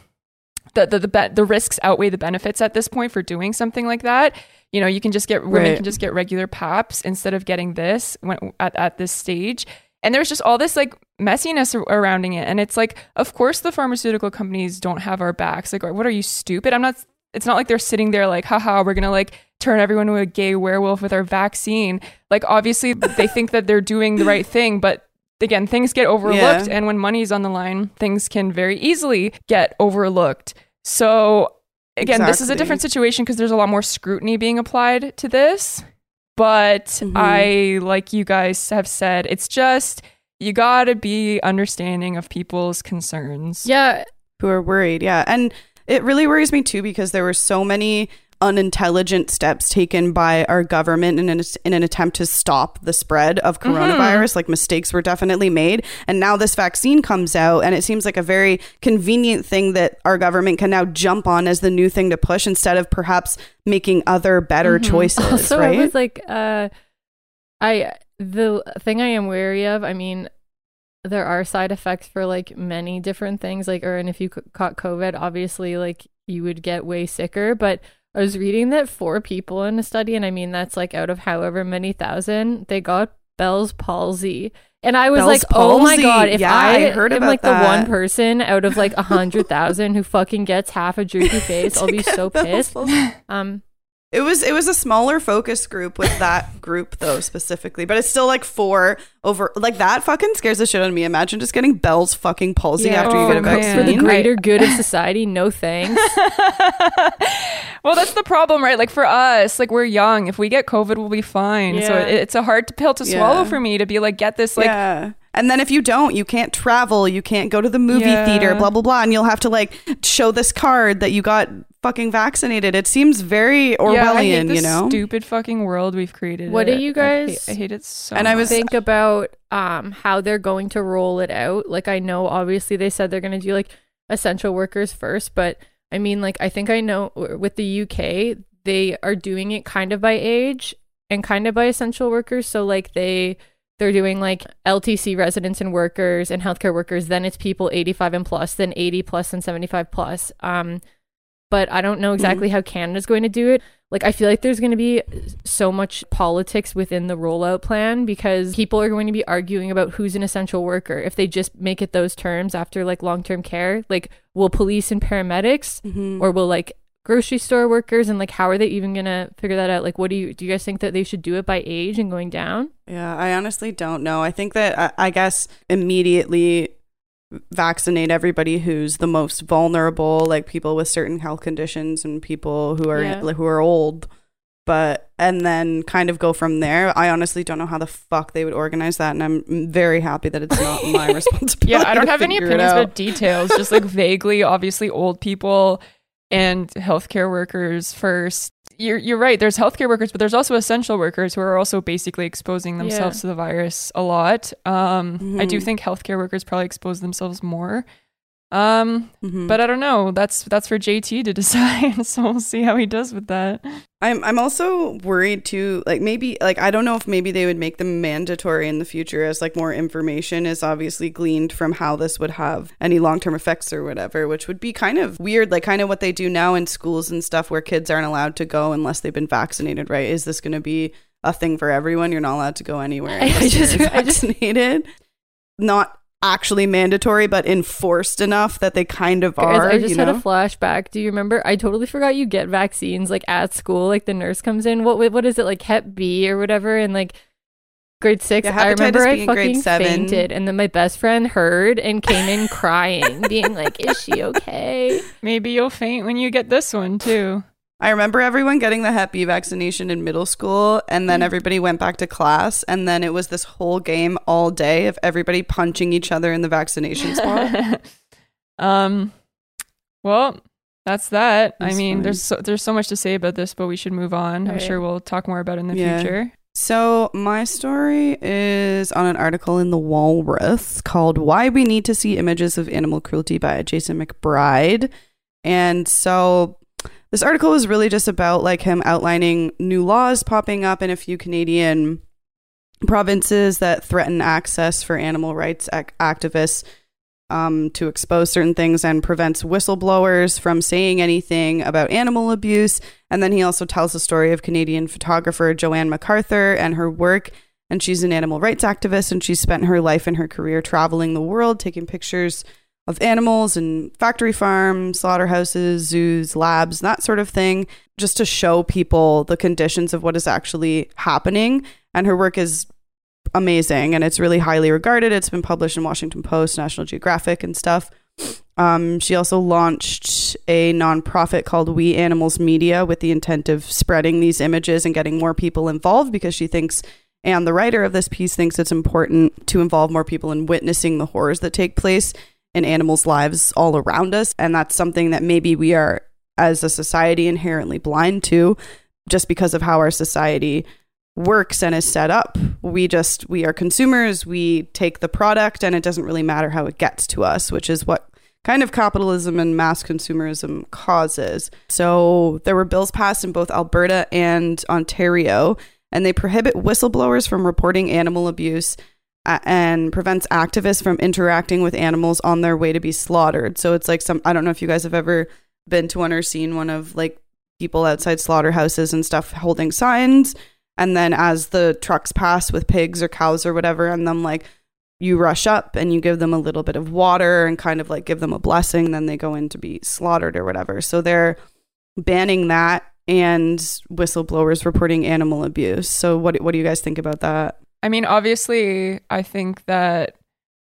the the the, be- the risks outweigh the benefits at this point for doing something like that. You know, you can just get women Right. can just get regular PAPs instead of getting this when, at at this stage. And there's just all this like messiness surrounding it, and it's like, of course, the pharmaceutical companies don't have our backs. Like, what are you stupid? I'm not. It's not like they're sitting there like, haha, we're gonna like turn everyone into a gay werewolf with our vaccine. Like, obviously, they think that they're doing the right thing, but again, things get overlooked, Yeah. and when money's on the line, things can very easily get overlooked. So again, this is a different situation because there's a lot more scrutiny being applied to this. But Mhm. I, like you guys have said, it's just you gotta be understanding of people's concerns. Yeah, who are worried. Yeah. And it really worries me too because there were so many unintelligent steps taken by our government in an, in an attempt to stop the spread of coronavirus. Like mistakes were definitely made. And now this vaccine comes out, and it seems like a very convenient thing that our government can now jump on as the new thing to push instead of perhaps making other better Mhm. choices. also right? I was like, uh, I the thing I am wary of. I mean, there are side effects for like many different things. Like, or and if you c- caught COVID, obviously, like you would get way sicker. But I was reading that four people in a study, and I mean that's like out of however many thousand, they got Bell's palsy. And I was Bell's like, oh my god, if Yeah, I, I heard am like the one person out of like a hundred thousand who fucking gets half a droopy face, I'll be so pissed. Um, It was it was a smaller focus group with that group though specifically, but it's still like four over like that fucking scares the shit out of me. Imagine just getting Bell's fucking palsy Yeah. after you oh, get a Oh, vaccine. for the greater good of society, no thanks. well, that's the problem, right? Like for us, like we're young. If we get COVID, we'll be fine. So it, it's a hard pill to swallow Yeah. for me to be like, get this, like, yeah. And then if you don't, you can't travel, you can't go to the movie Yeah. theater, blah blah blah, and you'll have to like show this card that you got fucking vaccinated. It seems very yeah, I hate Orwellian, this you know. stupid fucking world we've created. What do I- you I hate- guys- I hate, it so. And I was- think about um how they're going to roll it out. Like I know obviously they said they're going to do like essential workers first, but I mean like I think I know with the UK they are doing it kind of by age and kind of by essential workers. So like they they're doing like LTC residents and workers and healthcare workers, then it's people 85 and plus, then 80 plus and 75 plus. Um but I don't know exactly how Canada's going to do it. like I feel like there's going to be so much politics within the rollout plan because people are going to be arguing about who's an essential worker if they just make it those terms after like long-term care like will police and paramedics Mhm. or will like grocery store workers and like how are they even going to figure that out like what do you do you guys think that they should do it by age and going down Yeah, I honestly don't know. I think that I, I guess immediately vaccinate everybody who's the most vulnerable, like people with certain health conditions and people who are Yeah. who are old. But and then kind of go from there. I honestly don't know how the fuck they would organize that, and I'm very happy that it's not my responsibility. Yeah, I don't have any opinions about details. Just like vaguely, obviously, old people and healthcare workers first. You're you're right. There's healthcare workers, but there's also essential workers who are also basically exposing themselves Yeah. to the virus a lot. Um, I do Mhm. think healthcare workers probably expose themselves more. Um, Mhm. but I don't know. That's that's for JT to decide. so we'll see how he does with that. I'm I'm also worried too. Like maybe like I don't know if maybe they would make them mandatory in the future as like more information is obviously gleaned from how this would have any long term effects or whatever, which would be kind of weird. Like kind of what they do now in schools and stuff where kids aren't allowed to go unless they've been vaccinated. Right? Is this going to be a thing for everyone? You're not allowed to go anywhere I- I just- you're I just- vaccinated. Not actually mandatory, but enforced enough that they kind of Guys, are. I just you had know? a flashback. Do you remember? I totally forgot you get vaccines like at school. Like the nurse comes in. What what is it like Hep B or whatever? And like grade six, Yeah, I remember I I B grade fucking seven. fainted, and then my best friend heard and came in crying, being like, "Is she okay?" Maybe you'll faint when you get this one too. I remember everyone getting the Hep B vaccination in middle school, and then Mm. everybody went back to class, and then it was this whole game all day of everybody punching each other in the vaccination spot. um, well, that's that. I mean, fine. there's so, there's so much to say about this, but we should move on. I'm sure we'll talk more about it in the Yeah. future. So, my story is on an article in The Walrus called Why We Need to See Images of Animal Cruelty by Jason McBride. And so, this article is really just about like him outlining new laws popping up in a few Canadian provinces that threaten access for animal rights ac- activists um, to expose certain things and prevents whistleblowers from saying anything about animal abuse. And then he also tells the story of Canadian photographer Jo-Anne McArthur and her work. And she's an animal rights activist, and she's spent her life and her career traveling the world, taking pictures of animals and factory farms, slaughterhouses, zoos, labs, that sort of thing, just to show people the conditions of what is actually happening. And her work is amazing and it's really highly regarded. It's been published in Washington Post, National Geographic, and stuff. Um, she also launched a nonprofit called We Animals Media with the intent of spreading these images and getting more people involved because she thinks, and the writer of this piece thinks it's important to involve more people in witnessing the horrors that take place in animals' lives all around us. And that's something that maybe we are, as a society, inherently blind to just because of how our society works and is set up. We just we are consumers, we take the product and it doesn't really matter how it gets to us, which is what kind of capitalism and mass consumerism causes. So there were bills passed in both Alberta and Ontario and they prohibit whistleblowers from reporting animal abuse and prevents activists from interacting with animals on their way to be slaughtered. So it's like some I don't know if you guys have ever been to one or seen one of like people outside slaughterhouses and stuff holding signs and then as the trucks pass with pigs or cows or whatever and them like you rush up and you give them a little bit of water and kind of like give them a blessing then they go in to be slaughtered or whatever. So they're banning that and whistleblowers reporting animal abuse. So what what do you guys think about that I mean, obviously, I think that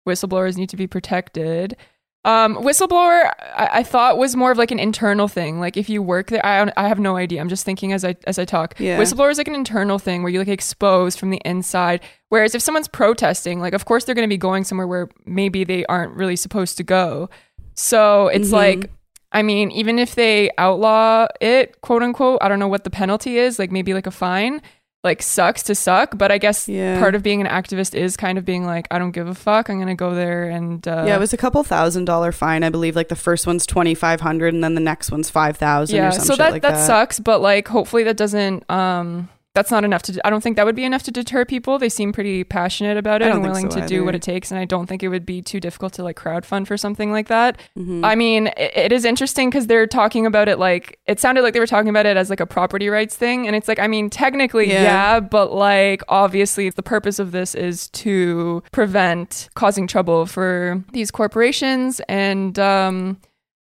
whistleblowers need to be protected. Um, whistleblower, I, I thought was more of like an internal thing. Like if you work there, I, I have no idea. I'm just thinking as I as I talk. Yeah. Whistleblower is like an internal thing where you like exposed from the inside. Whereas if someone's protesting, like of course they're going to be going somewhere where maybe they aren't really supposed to go. So it's Mhm. like, I mean, even if they outlaw it, quote unquote, I don't know what the penalty is. Like maybe like a fine. Like sucks to suck, but I guess Yeah. part of being an activist is kind of being like, I don't give a fuck. I'm gonna go there and uh, yeah it was a couple thousand dollar fine i believe like the first one's 2500 and then the next one's 5000 yeah. So that, like that that sucks, but like hopefully that doesn't um that's not enough to. I don't think that would be enough to deter people. They seem pretty passionate about it and willing so to do what it takes. And I don't think it would be too difficult to like crowdfund for something like that. Mhm. I mean, it, it is interesting because they're talking about it like it sounded like they were talking about it as like a property rights thing, and it's like I mean, technically, Yeah. yeah, but like obviously, the purpose of this is to prevent causing trouble for these corporations, and um,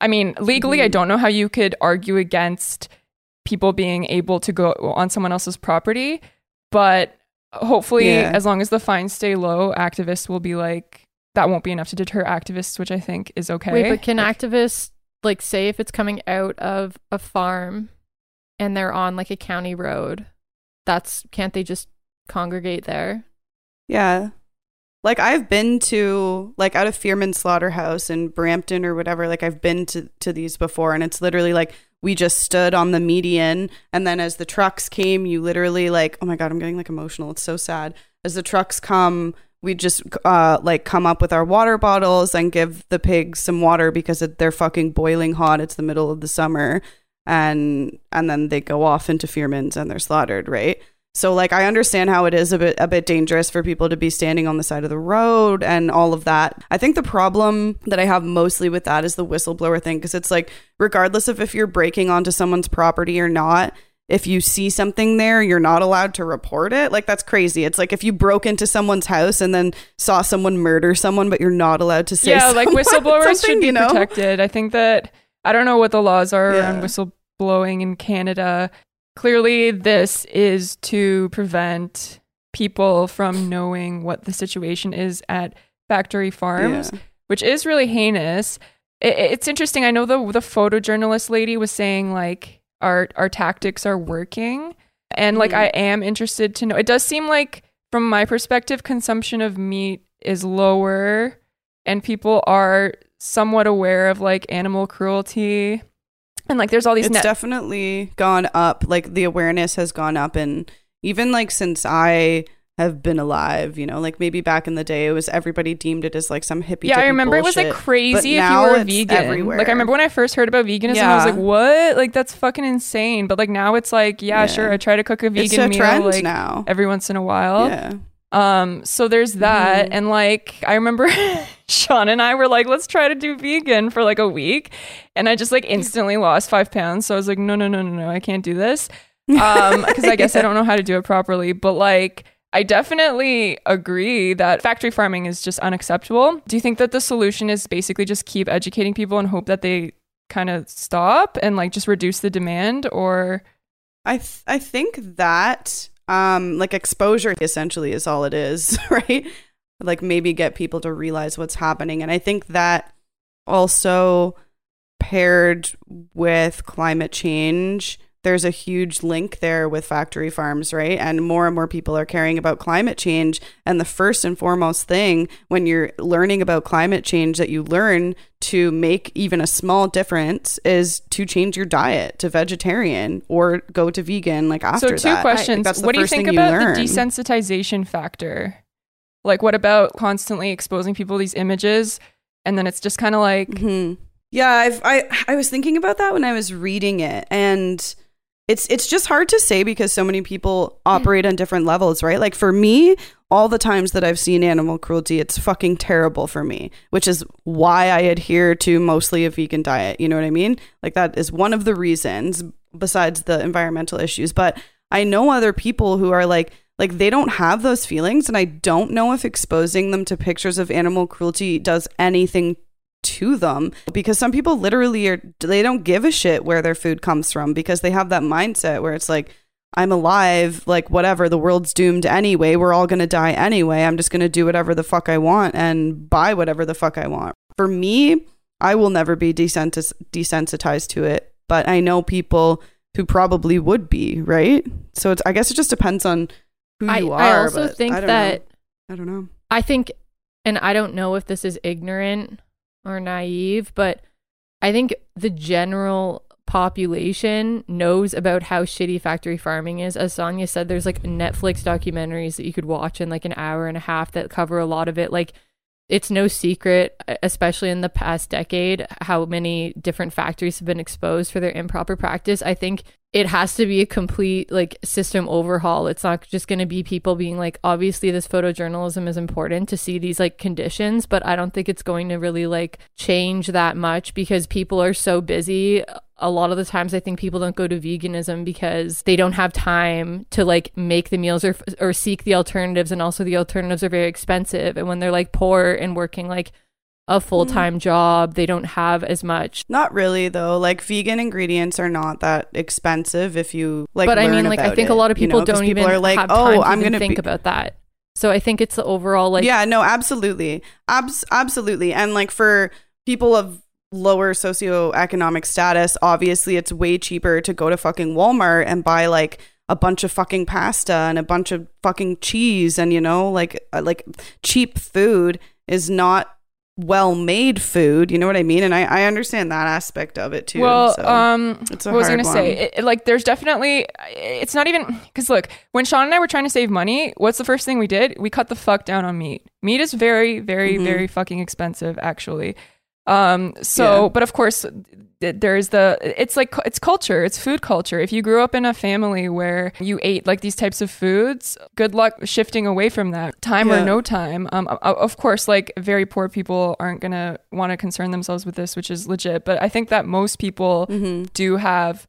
I mean, legally, I Mhm. don't know how you could argue against people being able to go on someone else's property, but hopefully, Yeah. as long as the fines stay low, activists will be like. That won't be enough to deter activists, which I think is okay. Wait, but can Like- activists like say if it's coming out of a farm and they're on like a county road, that's can't they just congregate there? Yeah. Like I've been to like out of Fearman Slaughterhouse in Brampton or whatever, like I've been to to these before and it's literally like we just stood on the median and then as the trucks came, you literally like oh my god, I'm getting like emotional. It's so sad. As the trucks come, we just uh like come up with our water bottles and give the pigs some water because they're fucking boiling hot. It's the middle of the summer and and then they go off into Fearman's and they're slaughtered, right? So like I understand how it is a bit a bit dangerous for people to be standing on the side of the road and all of that. I think the problem that I have mostly with that is the whistleblower thing because it's like regardless of if you're breaking onto someone's property or not, if you see something there, you're not allowed to report it. Like that's crazy. It's like if you broke into someone's house and then saw someone murder someone but you're not allowed to say yeah, like whistleblowers should be you know? protected. I think that I don't know what the laws are around Yeah. whistleblowing in Canada. Clearly, this is to prevent people from knowing what the situation is at factory farms, Yeah. which is really heinous. I- I- it's interesting. I know the the photojournalist lady was saying like our our tactics are working, and like Mhm. I am interested to know. It does seem like, from my perspective, consumption of meat is lower, and people are somewhat aware of like animal cruelty, and like there's all these it's net- definitely gone up like the awareness has gone up and even like since i have been alive you know like maybe back in the day it was everybody deemed it as like some hippie Yeah, I remember it was like bullshit. crazy if you were a vegan. everywhere. Like I remember when I first heard about veganism, I was like, "What? Like that's fucking insane." But like now it's like, yeah, Yeah. sure, I try to cook a vegan a meal like now every once in a while. yeah Um, so there's that, Mhm. and like I remember Sean and I were like, let's try to do vegan for like a week, and I just like instantly lost five pounds. So I was like, no, no, no, no, no, I can't do this, um, because I guess I don't know how to do it properly. But like, I definitely agree that factory farming is just unacceptable. Do you think that the solution is basically just keep educating people and hope that they kind of stop and like just reduce the demand, or I th- I think that um like exposure essentially is all it is, right? Like maybe get people to realize what's happening and I think that also paired with climate change there's a huge link there with factory farms, right? And more and more people are caring about climate change. And the first and foremost thing when you're learning about climate change that you learn to make even a small difference is to change your diet to vegetarian or go to vegan like after that, so two that. Questions. that's the what do you think about learn. the desensitization factor? Like, what about constantly exposing people these images, and then it's just kind of like, Mhm. Yeah, I've, I I was thinking about that when I was reading it, and it's it's just hard to say because so many people operate on different levels, right? Like for me, all the times that I've seen animal cruelty, it's fucking terrible for me, which is why I adhere to mostly a vegan diet. You know what I mean? Like that is one of the reasons besides the environmental issues. But I know other people who are like like they don't have those feelings and I don't know if exposing them to pictures of animal cruelty does anything to them because some people literally are they don't give a shit where their food comes from because they have that mindset where it's like I'm alive like whatever the world's doomed anyway we're all going to die anyway I'm just going to do whatever the fuck I want and buy whatever the fuck I want. For me I will never be desensitized to it but I know people who probably would be right? So it's I guess it just depends on who I, you are I also think I don't that know. I don't know I think, and I don't know if this is ignorant or naive, but I think the general population knows about how shitty factory farming is. As Sonia said, there's like Netflix documentaries that you could watch in like an hour and a half that cover a lot of it. Like, it's no secret, especially in the past decade, how many different factories have been exposed for their improper practice. I think it has to be a complete like system overhaul. It's not just going to be people being like, obviously, this photojournalism is important to see these like conditions, but I don't think it's going to really like change that much because people are so busy. A lot of the times, I think people don't go to veganism because they don't have time to like make the meals or or seek the alternatives, and also the alternatives are very expensive. And when they're like poor and working like a full time job. They don't have as much. Not really though. Like vegan ingredients are not that expensive if you like. but I mean, like I think it, a lot of you people don't people even are like, have oh, to I'm gonna think be- about that. So I think it's the overall like yeah, no, absolutely, Abs- absolutely, and like for people of lower socioeconomic status, obviously it's way cheaper to go to fucking Walmart and buy like a bunch of fucking pasta and a bunch of fucking cheese and you know like uh, like cheap food is not well made food you know what i mean and i, I understand that aspect of it too Well, so. um, it's what was I hard gonna say? It, it- like, there's definitely. It's not even because look, when Sean and I were trying to save money, what's the first thing we did? We cut the fuck down on meat. Meat is very, very, Mhm. very fucking expensive, actually. Um. So, Yeah. but of course, there's the. It's like it's culture. It's food culture. If you grew up in a family where you ate like these types of foods, good luck shifting away from that. Time Yeah. or no time. Um. Of course, like very poor people aren't gonna want to concern themselves with this, which is legit. But I think that most people Mhm. do have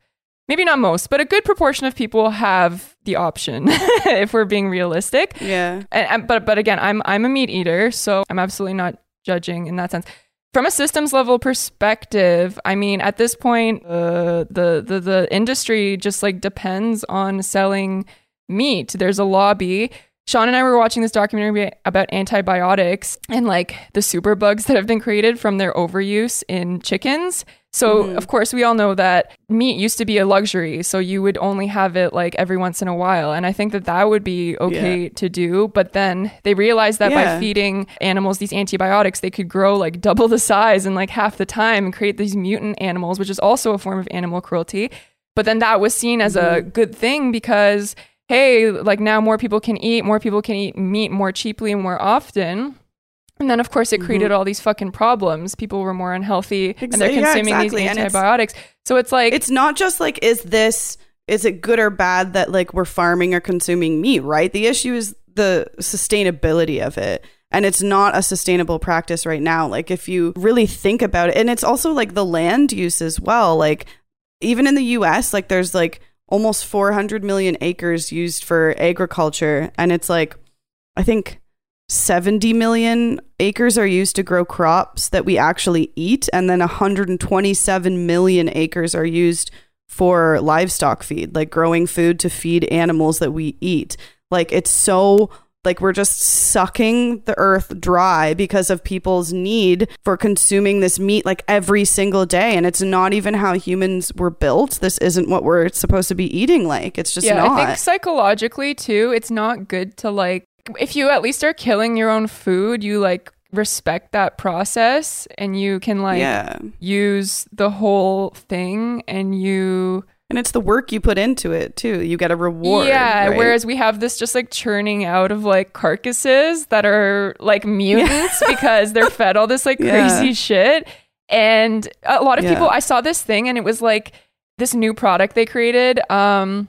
maybe not most but a good proportion of people have the option if we're being realistic yeah and, and- but but again i'm i'm a meat eater so i'm absolutely not judging in that sense from a systems level perspective i mean at this point uh, the the the industry just like depends on selling meat. There's a lobby Sean and I were watching this documentary about antibiotics and like the superbugs that have been created from their overuse in chickens. So, Mhm. of course, we all know that meat used to be a luxury. So, you would only have it like every once in a while. And I think that that would be okay to do. But then they realized that Yeah. by feeding animals these antibiotics, they could grow like double the size in like half the time and create these mutant animals, which is also a form of animal cruelty. But then that was seen as a good thing because, hey, like now more people can eat, more people can eat meat more cheaply and more often. And then, of course, it created mm-hmm. all these fucking problems. People were more unhealthy and they're Exa- yeah, consuming exactly. these And it's- antibiotics. So it's like, it's not just like is this is it good or bad that like we're farming or consuming meat right the issue is the sustainability of it and it's not a sustainable practice right now like if you really think about it and it's also like the land use as well like even in the US like there's like almost 400 million acres used for agriculture and it's like i think 70 million acres are used to grow crops that we actually eat, and then 127 million acres are used for livestock feed, like growing food to feed animals that we eat. Like it's so like we're just sucking the earth dry because of people's need for consuming this meat like every single day. And it's not even how humans were built. This isn't what we're supposed to be eating like. It's just yeah, not I think psychologically too, it's not good to like, if you at least are killing your own food, you like respect that process and you can like yeah. use the whole thing and you and it's the work you put into it too you get a reward yeah right? whereas we have this just like churning out of like carcasses that are like mutants because they're fed all this like Yeah. crazy shit and a lot of Yeah. people i saw this thing and it was like this new product they created um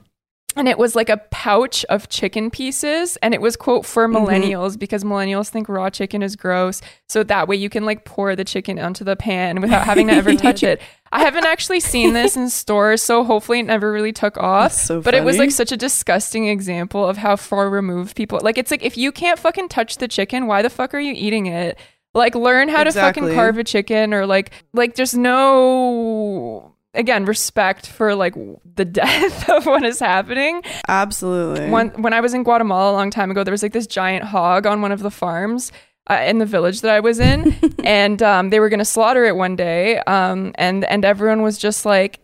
and it was like a pouch of chicken pieces and it was quote for Mm-hmm. millennials because millennials think raw chicken is gross so that way you can like pour the chicken onto the pan without having to ever touch it i haven't actually seen this in stores so hopefully it never really took off. So but it was like such a disgusting example of how far removed people like it's like if you can't fucking touch the chicken why the fuck are you eating it? Like learn how to fucking carve a chicken or like like there's no again respect for like the death of what is happening. Absolutely. When when I was in Guatemala a long time ago, there was like this giant hog on one of the farms uh, in the village that I was in, and um, they were gonna slaughter it one day, um, and and everyone was just like.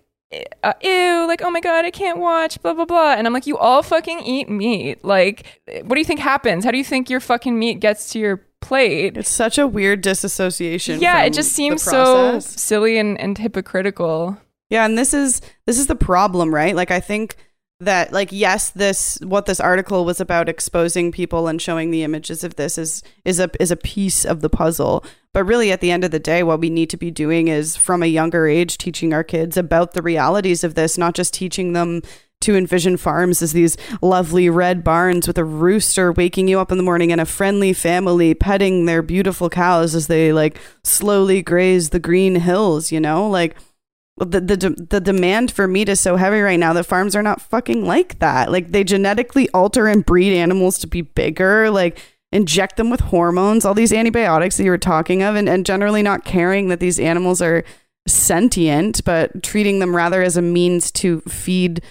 Uh, ew, like, oh my god, I can't watch, blah, blah, blah. And I'm like, you all fucking eat meat. Like, what do you think happens? How do you think your fucking meat gets to your plate? It's such a weird disassociation. Yeah, it just seems so silly and, and hypocritical. Yeah, and this is this is the problem, right? Like I think that like yes, this what this article was about exposing people and showing the images of this is is a is a piece of the puzzle. But really, at the end of the day, what we need to be doing is from a younger age, teaching our kids about the realities of this, not just teaching them to envision farms as these lovely red barns with a rooster waking you up in the morning and a friendly family petting their beautiful cows as they like slowly graze the green hills, you know? Like, the, the the demand for meat is so heavy right now that farms are not fucking like that. Like they genetically alter and breed animals to be bigger, like inject them with hormones, all these antibiotics that you were talking of, and, and generally not caring that these animals are sentient, but treating them rather as a means to feed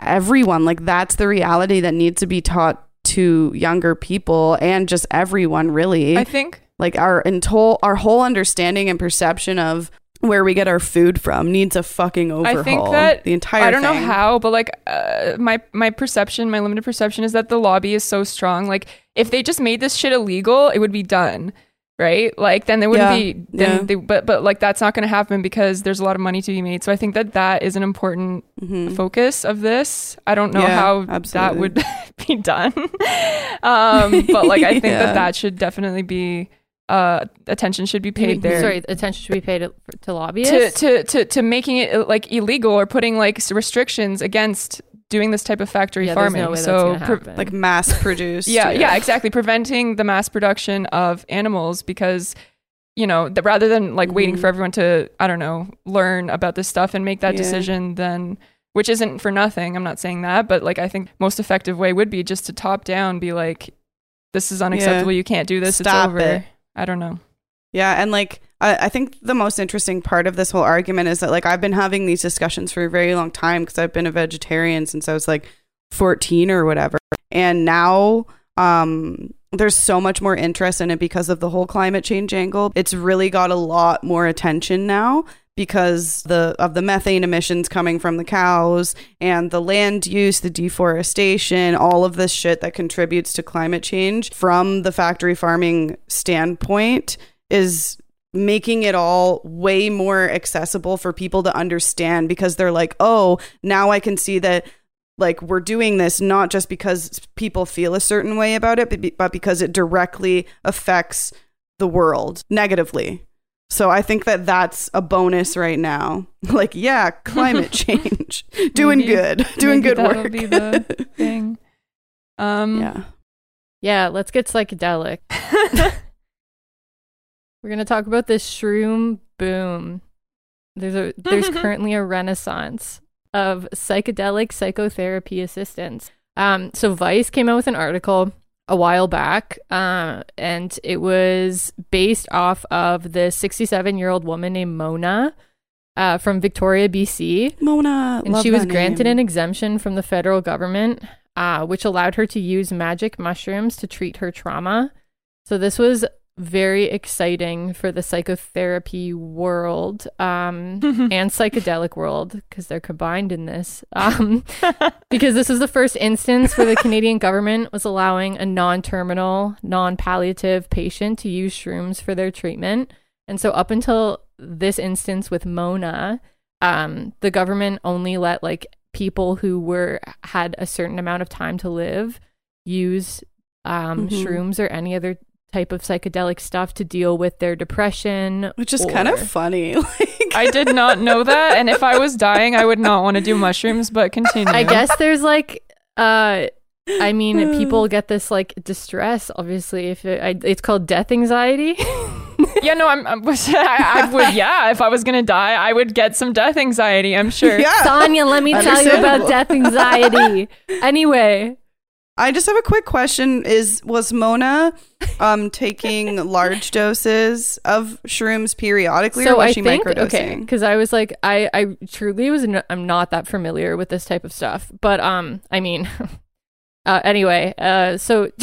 everyone. Like that's the reality that needs to be taught to younger people and just everyone really. I think like our entire our whole understanding and perception of where we get our food from needs a fucking overhaul. I think that the entire I don't know how, but like uh, my my perception, my limited perception is that the lobby is so strong. Like if they just made this shit illegal, it would be done, right? Like then there wouldn't Yeah, be. Then yeah. they, but but like that's not going to happen because there's a lot of money to be made. So I think that that is an important Mhm. focus of this. I don't know Yeah, how that would be done, um, but like I think that that should definitely be. Uh, attention should be paid there Sorry, attention should be paid to, to to, lobbyists. to to to making it uh, like illegal or putting like restrictions against doing this type of factory yeah, farming. no way so gonna pre- like mass produced. yeah, yeah, exactly. Preventing the mass production of animals because you know that rather than like waiting Mhm. for everyone to I don't know learn about this stuff and make that Yeah. decision, then which isn't for nothing. I'm not saying that, but like I think most effective way would be just to top down, be like, this is unacceptable. You can't do this. Stop it's over. it. I don't know. Yeah, and like I, I think the most interesting part of this whole argument is that like I've been having these discussions for a very long time because I've been a vegetarian since I was like 14 or whatever. And now um there's so much more interest in it because of the whole climate change angle. It's really got a lot more attention now because the of the methane emissions coming from the cows and the land use, the deforestation, all of this shit that contributes to climate change from the factory farming standpoint is making it all way more accessible for people to understand because they're like, "Oh, now I can see that like we're doing this not just because people feel a certain way about it, but, be- but because it directly affects the world negatively." So I think that that's a bonus right now. Like, yeah, climate change, doing Maybe- good, doing maybe good that'll work. be the thing. Um, yeah. yeah, let's get psychedelic. We're gonna talk about this shroom boom. There's a there's currently a renaissance of psychedelic psychotherapy assistants. Um, so Vice came out with an article a while back, uh, and it was based off of the 67 year old woman named Mona uh, from Victoria, BC Mona, and she was granted name. an exemption from the federal government, uh, which allowed her to use magic mushrooms to treat her trauma. So this was very exciting for the psychotherapy world um, and psychedelic world because they're combined in this. Um, because this is the first instance where the Canadian government was allowing a non-terminal, non-palliative patient to use shrooms for their treatment. And so up until this instance with Mona, um, the government only let like people who were had a certain amount of time to live use um, Mhm. shrooms or any other type of psychedelic stuff to deal with their depression, which is kind of funny. Like, I did not know that, and if I was dying, I would not want to do mushrooms. But continue. I guess there's like, uh, I mean, people get this like distress. Obviously, if it, I, it's called death anxiety. Yeah, no, I'm. I'm I, I would. Yeah, if I was gonna die, I would get some death anxiety. I'm sure. yeah. Sonia, let me tell you about death anxiety. anyway, I just have a quick question: Is was Mona um taking large doses of shrooms periodically, or was I she think microdosing? okay, because I was like, I I truly was n- I'm not that familiar with this type of stuff, but um, I mean, uh, anyway, uh, so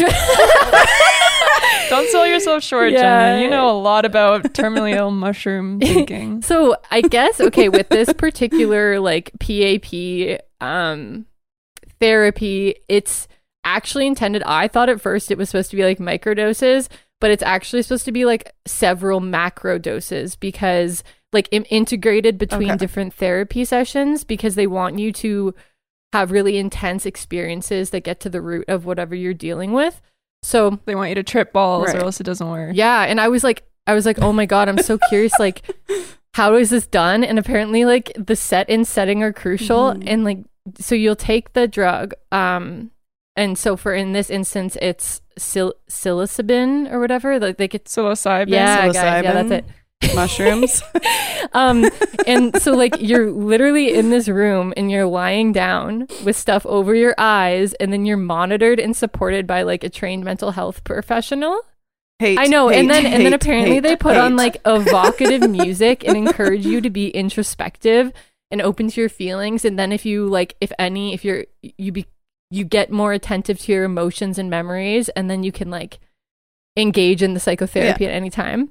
Don't sell yourself short, Yeah. Jenna. You know a lot about terminally ill mushroom thinking. So I guess okay with this particular like PAP um therapy, it's actually intended. I thought at first it was supposed to be like micro doses, but it's actually supposed to be like several macro doses because like im- integrated between Okay. different therapy sessions because they want you to have really intense experiences that get to the root of whatever you're dealing with. So They want you to trip balls, Right. or else it doesn't work. yeah, and I was like I was like, oh my god, I'm so curious. Like, how is this done? And apparently, like the set and setting are crucial. Mhm. And like, so you'll take the drug, um, and so for in this instance, it's sil- psilocybin or whatever. Like they get Psilocybin. yeah, guys, yeah, that's it. Mushrooms. um and so like you're literally in this room and you're lying down with stuff over your eyes and then you're monitored and supported by like a trained mental health professional Hate, i know and hate, then and then apparently hate, they put on like evocative music and encourage you to be introspective and open to your feelings and then if you like if any if you're you be you get more attentive to your emotions and memories and then you can like engage in the psychotherapy at any time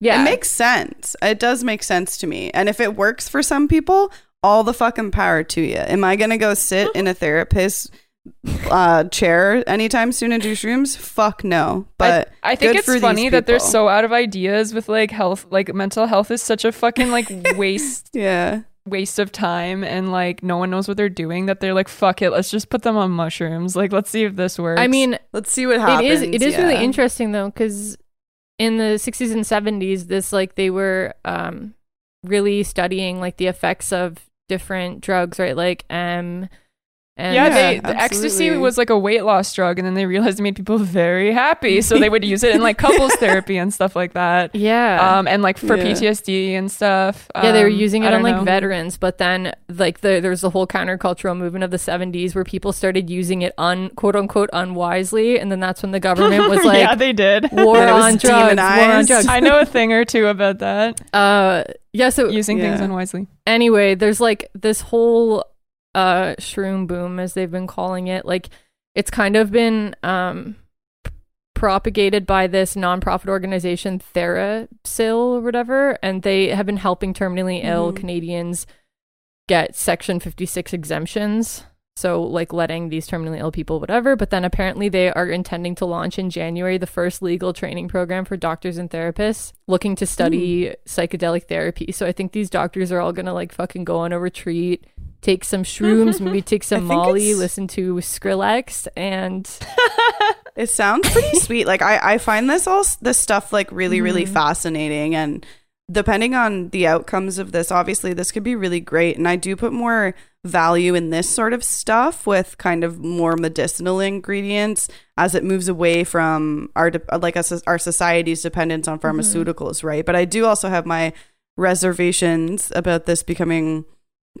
yeah It makes sense. It does make sense to me. And if it works for some people, all the fucking power to you. Am I going to go sit in a therapist uh, chair anytime soon and do shrooms? Fuck no. But I think it's for funny that they're so out of ideas with like health, like mental health is such a fucking like waste yeah. Waste of time and like no one knows what they're doing that they're like fuck it let's just put them on mushrooms like let's see if this works i mean Let's see what happens. It is. It is yeah. really interesting though, because in the 60s and 70s, this like they were um, really studying like the effects of different drugs, right? Like M. And yeah, Yeah, they, the ecstasy was like a weight loss drug and then they realized it made people very happy so they would use it in like couples therapy and stuff like that yeah. um and like for Yeah. ptsd and stuff yeah, they were Um, using it on don't like veterans, but then like the, there's the whole countercultural movement of the 70s where people started using it un quote unquote unwisely, and then that's when the government was like, yeah they did "War It was on drugs, war on drugs." i know a thing or two about that Uh, yeah. So using things unwisely anyway, there's like this whole uh shroom boom as they've been calling it. Like it's kind of been um propagated by this nonprofit organization TheraPsil or whatever and they have been helping terminally ill Mhm. Canadians get section 56 exemptions. So like letting these terminally ill people whatever, but then apparently they are intending to launch in January the first legal training program for doctors and therapists looking to study psychedelic therapy. So I think these doctors are all going to like fucking go on a retreat, take some shrooms, maybe take some Molly, listen to Skrillex and It sounds pretty sweet. Like I, I find this all this stuff like really, really Mhm. fascinating. And depending on the outcomes of this, obviously this could be really great. And I do put more value in this sort of stuff with kind of more medicinal ingredients as it moves away from our like us our society's dependence on pharmaceuticals, right? But I do also have my reservations about this becoming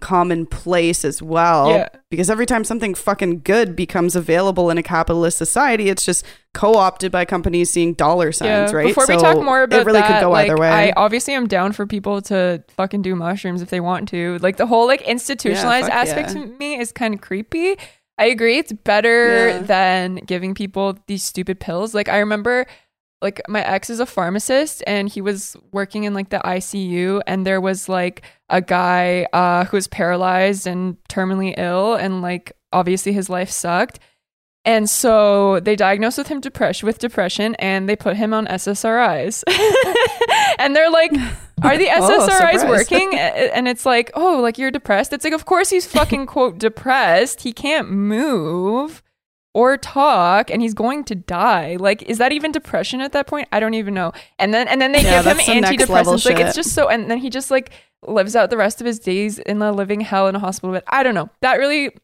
commonplace as well Yeah. because every time something fucking good becomes available in a capitalist society it's just co-opted by companies seeing dollar signs right Before we talk more about it really that, could go like, either way I obviously am down for people to fucking do mushrooms if they want to. Like the whole like institutionalized fuck aspect yeah. to me is kind of creepy. I agree, it's better Yeah. than giving people these stupid pills. Like I remember like my ex is a pharmacist and he was working in like the ICU and there was like a guy uh who was paralyzed and terminally ill and like obviously his life sucked. And so they diagnosed with him depression with depression and they put him on SSRIs. and they're like, Are the Oh, SSRIs surprise. working? And it's like, oh, like you're depressed. It's like, of course he's fucking quote depressed. He can't move or talk and he's going to die. Like, is that even depression at that point? I don't even know. And then and then they Yeah, give him that's some next level antidepressants. Like it's just so and then he just like lives out the rest of his days in the living hell in a hospital bed. I don't know. That really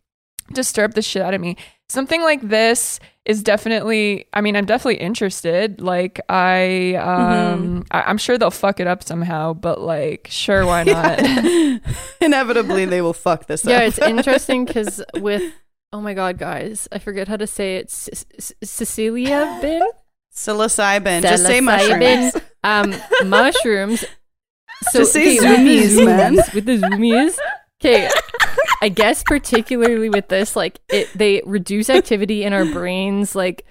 disturbed the shit out of me. Something like this is definitely I mean, I'm definitely interested. Like I um I, I'm sure they'll fuck it up somehow, but like sure why not? inevitably they will fuck this yeah, up yeah it's interesting because with oh my god, guys, I forget how to say it. C- C- Cecilia bin psilocybin just say mushrooms um, mushrooms. So Just say okay, with zoomies, man. With the zoomies, okay. I guess particularly with this, like it, they reduce activity in our brains, like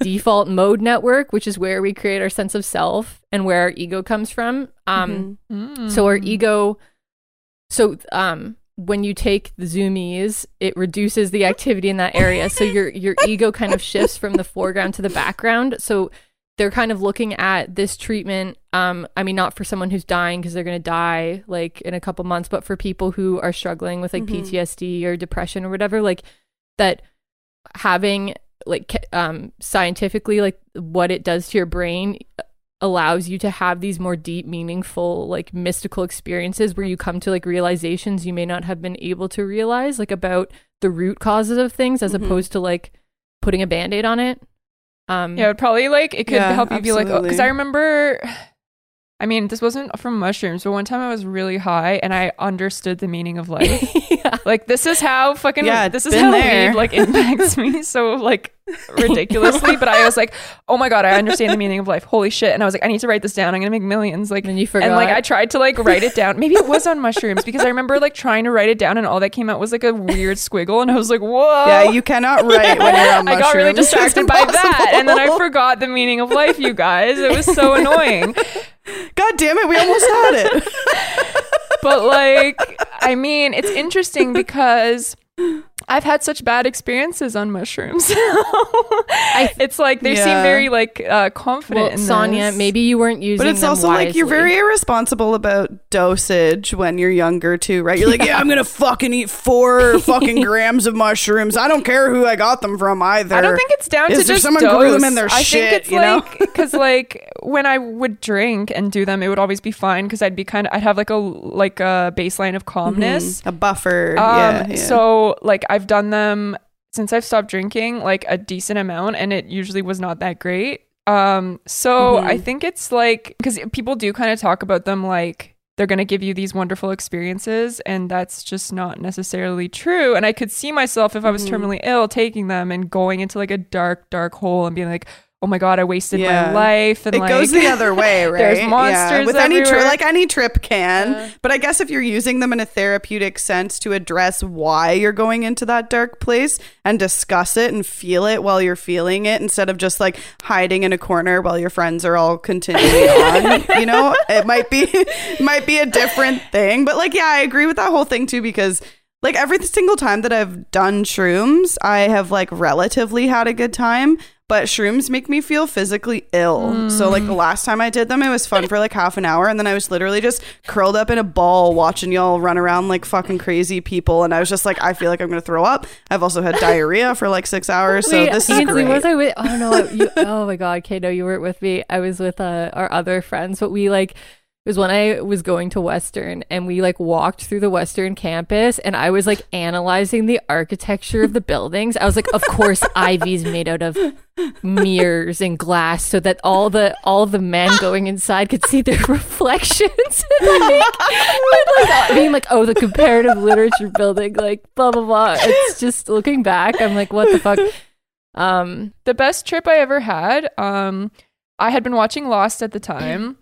default mode network, which is where we create our sense of self and where our ego comes from. Um, Mhm. so our ego so um when you take the zoomies it reduces the activity in that area so your your ego kind of shifts from the foreground to the background so they're kind of looking at this treatment um i mean not for someone who's dying because they're going to die like in a couple months but for people who are struggling with like Mhm. ptsd or depression or whatever like that having like um scientifically like what it does to your brain allows you to have these more deep, meaningful, like mystical experiences where you come to like realizations you may not have been able to realize, like about the root causes of things as Mhm. opposed to like putting a band-aid on it. Um Yeah, it would probably like it could Yeah, help you be like, because absolutely. I remember. I mean, this wasn't from mushrooms, but one time I was really high and I understood the meaning of life. yeah. like this is how fucking Yeah, this is how there. weed like impacts me so like ridiculously. But I was like, oh my god, I understand the meaning of life. Holy shit! And I was like, I need to write this down. I'm gonna make millions. Like, And you forgot. and like I tried to like write it down. Maybe it was on mushrooms because I remember like trying to write it down and all that came out was like a weird squiggle and I was like, whoa. Yeah, you cannot write when you're on mushrooms. I got really distracted by that, and then I forgot the meaning of life. You guys, it was so annoying. God damn it, we almost had it. But like, I mean, it's interesting because I've had such bad experiences on mushrooms. it's like they seem very like uh, confident. well, in Sonia, this. maybe you weren't using But it's them also like you're very irresponsible about dosage when you're younger too, right? You're like, yeah, I'm gonna fucking eat four fucking grams of mushrooms. I don't care who I got them from either. I don't think it's down Is to just someone dose. grew them in their I shit, think it's you know? like because like when I would drink and do them, it would always be fine because I'd be kind of I'd have like a like a baseline of calmness. Mhm. a buffer. Um, yeah, yeah. So like I've done them since I've stopped drinking, like a decent amount, and it usually was not that great. Um, so Mhm. I think it's like because people do kind of talk about them like they're going to give you these wonderful experiences, and that's just not necessarily true. And I could see myself if I was Mhm. terminally ill taking them and going into like a dark, dark hole and being like, "Oh my god, I wasted Yeah. my life." And it like, goes the other way, right? There's Yeah. monsters with any trip, everywhere. like any trip can. Uh. but I guess if you're using them in a therapeutic sense to address why you're going into that dark place and discuss it and feel it while you're feeling it, instead of just like hiding in a corner while your friends are all continuing on, you know, it might be might be a different thing. But like, yeah, I agree with that whole thing too because. Like every single time that I've done shrooms, I have like relatively had a good time, but shrooms make me feel physically ill. So like the last time I did them, it was fun for like half an hour, and then I was literally just curled up in a ball watching y'all run around like fucking crazy people, and I was just like, I feel like I'm gonna throw up. I've also had diarrhea for like six hours, so Wait, this is Ainsley, great. was I with? Oh no! You, oh my God, Kato, you weren't with me. I was with uh, our other friends, but we like was when I was going to Western, and we like walked through the Western campus, and I was like analyzing the architecture of the buildings. I was like, of course, Ivey's made out of mirrors and glass, so that all the all the men going inside could see their reflections. like, and, like, being like, oh, the comparative literature building, like blah blah blah. It's just looking back, I'm like, what the fuck. Um, the best trip I ever had. Um, I had been watching Lost at the time,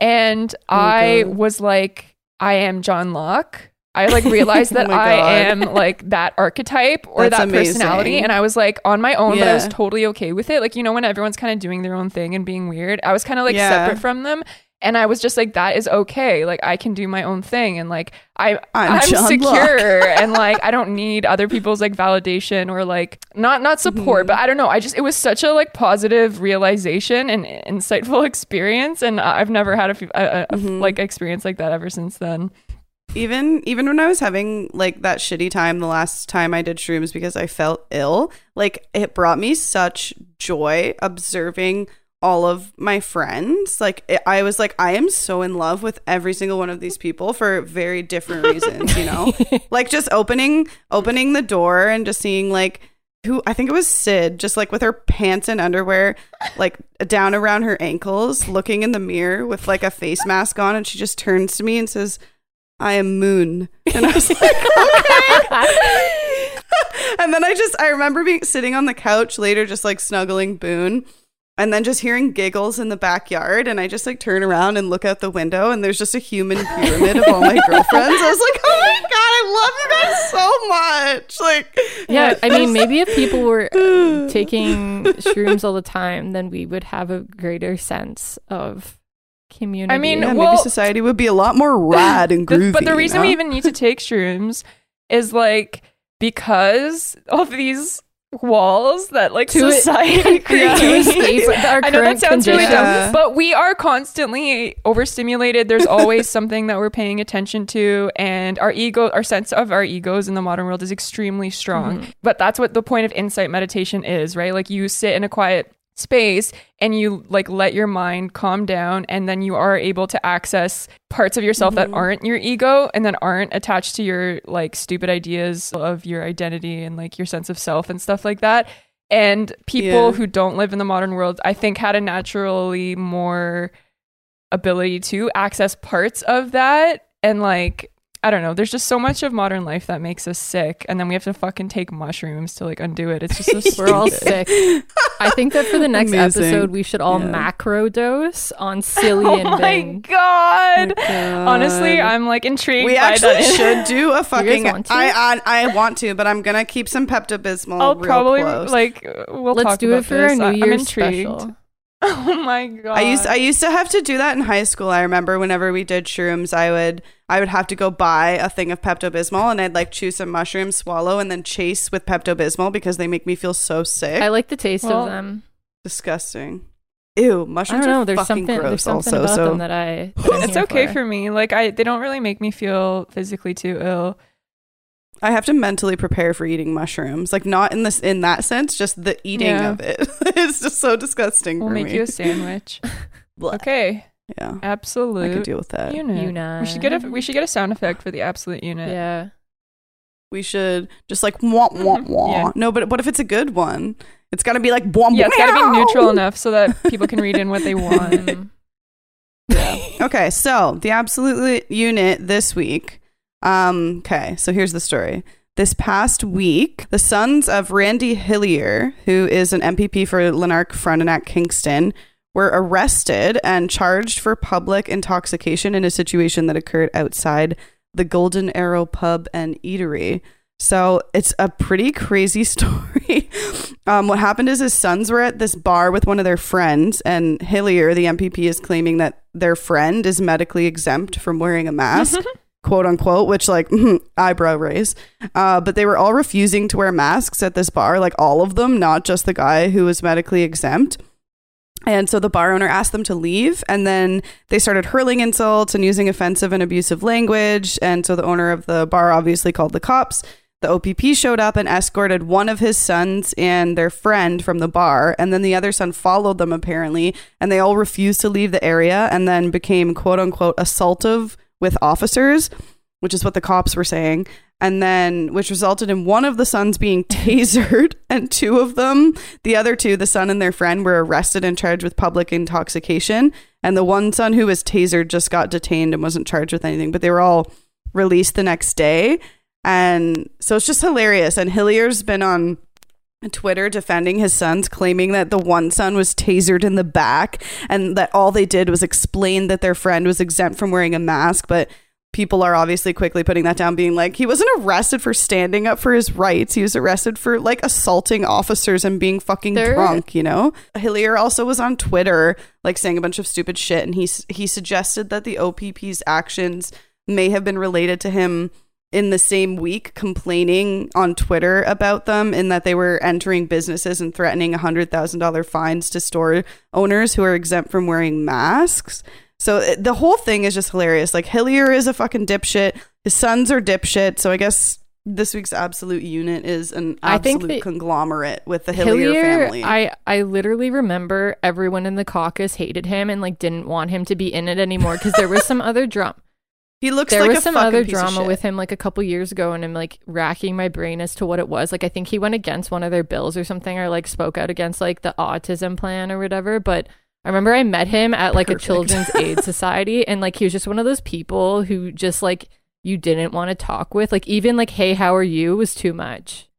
and I God. was like, I am John Locke. I like realized Oh that my I am like that archetype or That's that personality, and I was like on my own, but I was totally okay with it. Like you know, when everyone's kind of doing their own thing and being weird, I was kind of like Yeah. separate from them. And I was just like, that is okay. Like I can do my own thing, and like I, I'm I'm, secure, and like I don't need other people's like validation or like not not support, Mhm. but I don't know. I just it was such a like positive realization and insightful experience, and I've never had a, a, a- Mhm. like experience like that ever since then. even even when I was having like that shitty time the last time I did shrooms because I felt ill, like it brought me such joy observing all of my friends. Like I was like I am so in love with every single one of these people for very different reasons, you know? like just opening opening the door and just seeing like who I think it was Sid, just like with her pants and underwear, like down around her ankles, looking in the mirror with like a face mask on, and she just turns to me and says, I am Moon. And I was like, okay. and then I just, I remember being sitting on the couch later, just like snuggling Boone. And then just hearing giggles in the backyard, and I just like turn around and look out the window, and there's just a human pyramid of all my girlfriends. I was like, "Oh my god, I love you guys so much!" Like, yeah, I mean, maybe if people were taking shrooms all the time, then we would have a greater sense of community. I mean, yeah, well- maybe society would be a lot more rad and The- groovy. but the reason you we even need to take shrooms is like because of these walls that like To- society to creates. escape our I know that sounds really dumb, but we are constantly overstimulated. There's always something that we're paying attention to, and our ego, our sense of our egos in the modern world is extremely strong. Mhm. But that's what the point of insight meditation is, right? Like you sit in a quiet space and you like let your mind calm down and then you are able to access parts of yourself that Mhm. aren't your ego and that aren't attached to your like stupid ideas of your identity and like your sense of self and stuff like that and people Yeah. who don't live in the modern world i think had a naturally more ability to access parts of that and like I don't know. There's just so much of modern life that makes us sick, and then we have to fucking take mushrooms to like undo it. It's just so stupid. We're all sick. I think that for the next Amazing. episode, we should all Yeah. macro dose on silly Oh and my Bing. god! God. Honestly, I'm like intrigued. we by actually that. should do a fucking. want to? I, I I want to, but I'm gonna keep some Pepto Bismol. I'll real probably close. like we'll Let's talk do about it for this. our New Year's intrigued. special. Oh my god! I used I used to have to do that in high school. I remember whenever we did shrooms, I would I would have to go buy a thing of Pepto Bismol and I'd like chew some mushrooms, swallow, and then chase with Pepto Bismol because they make me feel so sick. I like the taste Well, of them. Disgusting. Ew, I mushrooms don't know. are There's fucking something. gross. There's something also, about so them that I. That it's okay for. for me. Like I, they don't really make me feel physically too ill. I have to mentally prepare for eating mushrooms. Like not in this in that sense, just the eating Yeah. of it. it's just so disgusting We'll for make me. you a sandwich. Okay, Yeah, Absolutely. I absolute could deal with that. unit. Unit. We should get a we should get a sound effect for the absolute unit. Yeah. We should just like wah wah wah. Yeah. No, but what if it's a good one? It's got to be like wah Yeah, it's got to be neutral enough so that people can read in what they want. Um, Okay, so the absolute unit this week. Um, okay, so here's the story. This past week, the sons of Randy Hillier, who is an MPP for Lanark Frontenac Kingston, were arrested and charged for public intoxication in a situation that occurred outside the Golden Arrow pub and eatery. So it's a pretty crazy story. um, what happened is his sons were at this bar with one of their friends, and Hillier, the MPP, is claiming that their friend is medically exempt from wearing a mask, quote unquote, which, like, eyebrow raise. Uh, but they were all refusing to wear masks at this bar, like all of them, not just the guy who was medically exempt. And so the bar owner asked them to leave, and then they started hurling insults and using offensive and abusive language. And so the owner of the bar obviously called the cops. The OPP showed up and escorted one of his sons and their friend from the bar, and then the other son followed them apparently, and they all refused to leave the area and then became quote unquote assaultive with officers, which is what the cops were saying. And then, which resulted in one of the sons being tasered, and two of them, the other two, the son and their friend, were arrested and charged with public intoxication. And the one son who was tasered just got detained and wasn't charged with anything, but they were all released the next day. And so it's just hilarious. And Hillier's been on Twitter defending his sons, claiming that the one son was tasered in the back and that all they did was explain that their friend was exempt from wearing a mask. But people are obviously quickly putting that down, being like, he wasn't arrested for standing up for his rights. He was arrested for like assaulting officers and being fucking There- drunk, you know? Hillier also was on Twitter, like saying a bunch of stupid shit. And he, he suggested that the OPP's actions may have been related to him in the same week complaining on Twitter about them in that they were entering businesses and threatening $100,000 fines to store owners who are exempt from wearing masks. So it- the whole thing is just hilarious. Like Hillier is a fucking dipshit. His sons are dipshit. So I guess this week's absolute unit is an I think absolute conglomerate with the Hillier, family. I I literally remember everyone in the caucus hated him and like didn't want him to be in it anymore because there was some other drama. He looks There like was a some other drama with him like a couple years ago, and I'm like racking my brain as to what it was. Like I think he went against one of their bills or something, or like spoke out against like the autism plan or whatever. But I remember I met him at like Perfect. a children's aid society, and like he was just one of those people who just like you didn't want to talk with. Like even like hey, how are you was too much.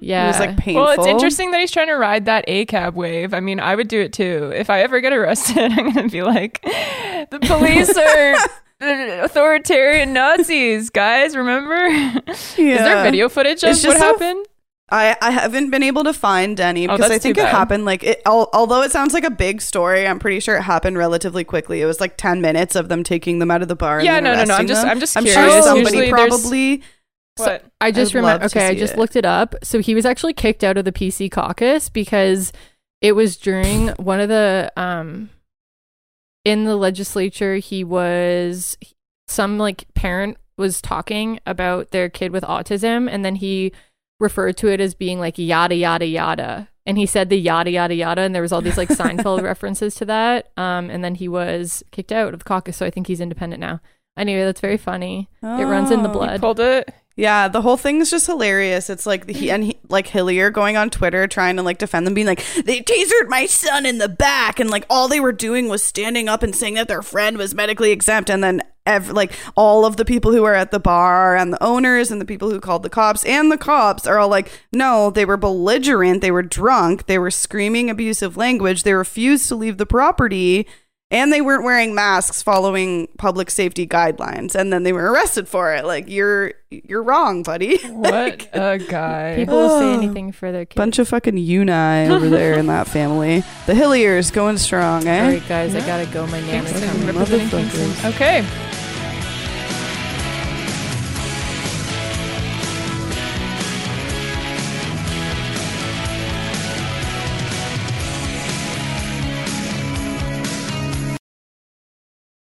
Yeah, It was like painful. Well, it's interesting that he's trying to ride that A cab wave. I mean, I would do it too. If I ever get arrested, I'm going to be like, the police are authoritarian Nazis, guys. Remember? Is there video footage of It's what happened? I, I haven't been able to find any Oh, because I think it happened like it. Al- although it sounds like a big story, I'm pretty sure it happened relatively quickly. It was like ten minutes of them taking them out of the bar. and Yeah, then no, no, no. I'm just, them. I'm just I'm curious. sure somebody Usually there's- probably. What? I just remember. Okay, I just it. looked it up. So he was actually kicked out of the PC caucus because it was during one of the um in the legislature. He was some like parent was talking about their kid with autism, and then he referred to it as being like yada yada yada, and he said the yada yada yada, and there was all these like Seinfeld references to that. Um, and then he was kicked out of the caucus, so I think he's independent now. Anyway, that's very funny. It runs in the Oh. blood. Pulled it. Yeah, the whole thing is just hilarious. It's like he and he, like Hillier going on Twitter trying to like defend them, being like, "They tasered my son in the back," and like all they were doing was standing up and saying that their friend was medically exempt, and then ev- like all of the people who were at the bar and the owners and the people who called the cops and the cops are all like, "No, they were belligerent, they were drunk, they were screaming abusive language, they refused to leave the property." And they weren't wearing masks following public safety guidelines, and then they were arrested for it. Like you're you're wrong, buddy. What a guy. People will say anything for their kids. Bunch of fucking uni over there in that family. The Hilliers going strong, All eh? right, guys, I gotta go. My name is coming. representing Motherfuckers. Kingston. Okay.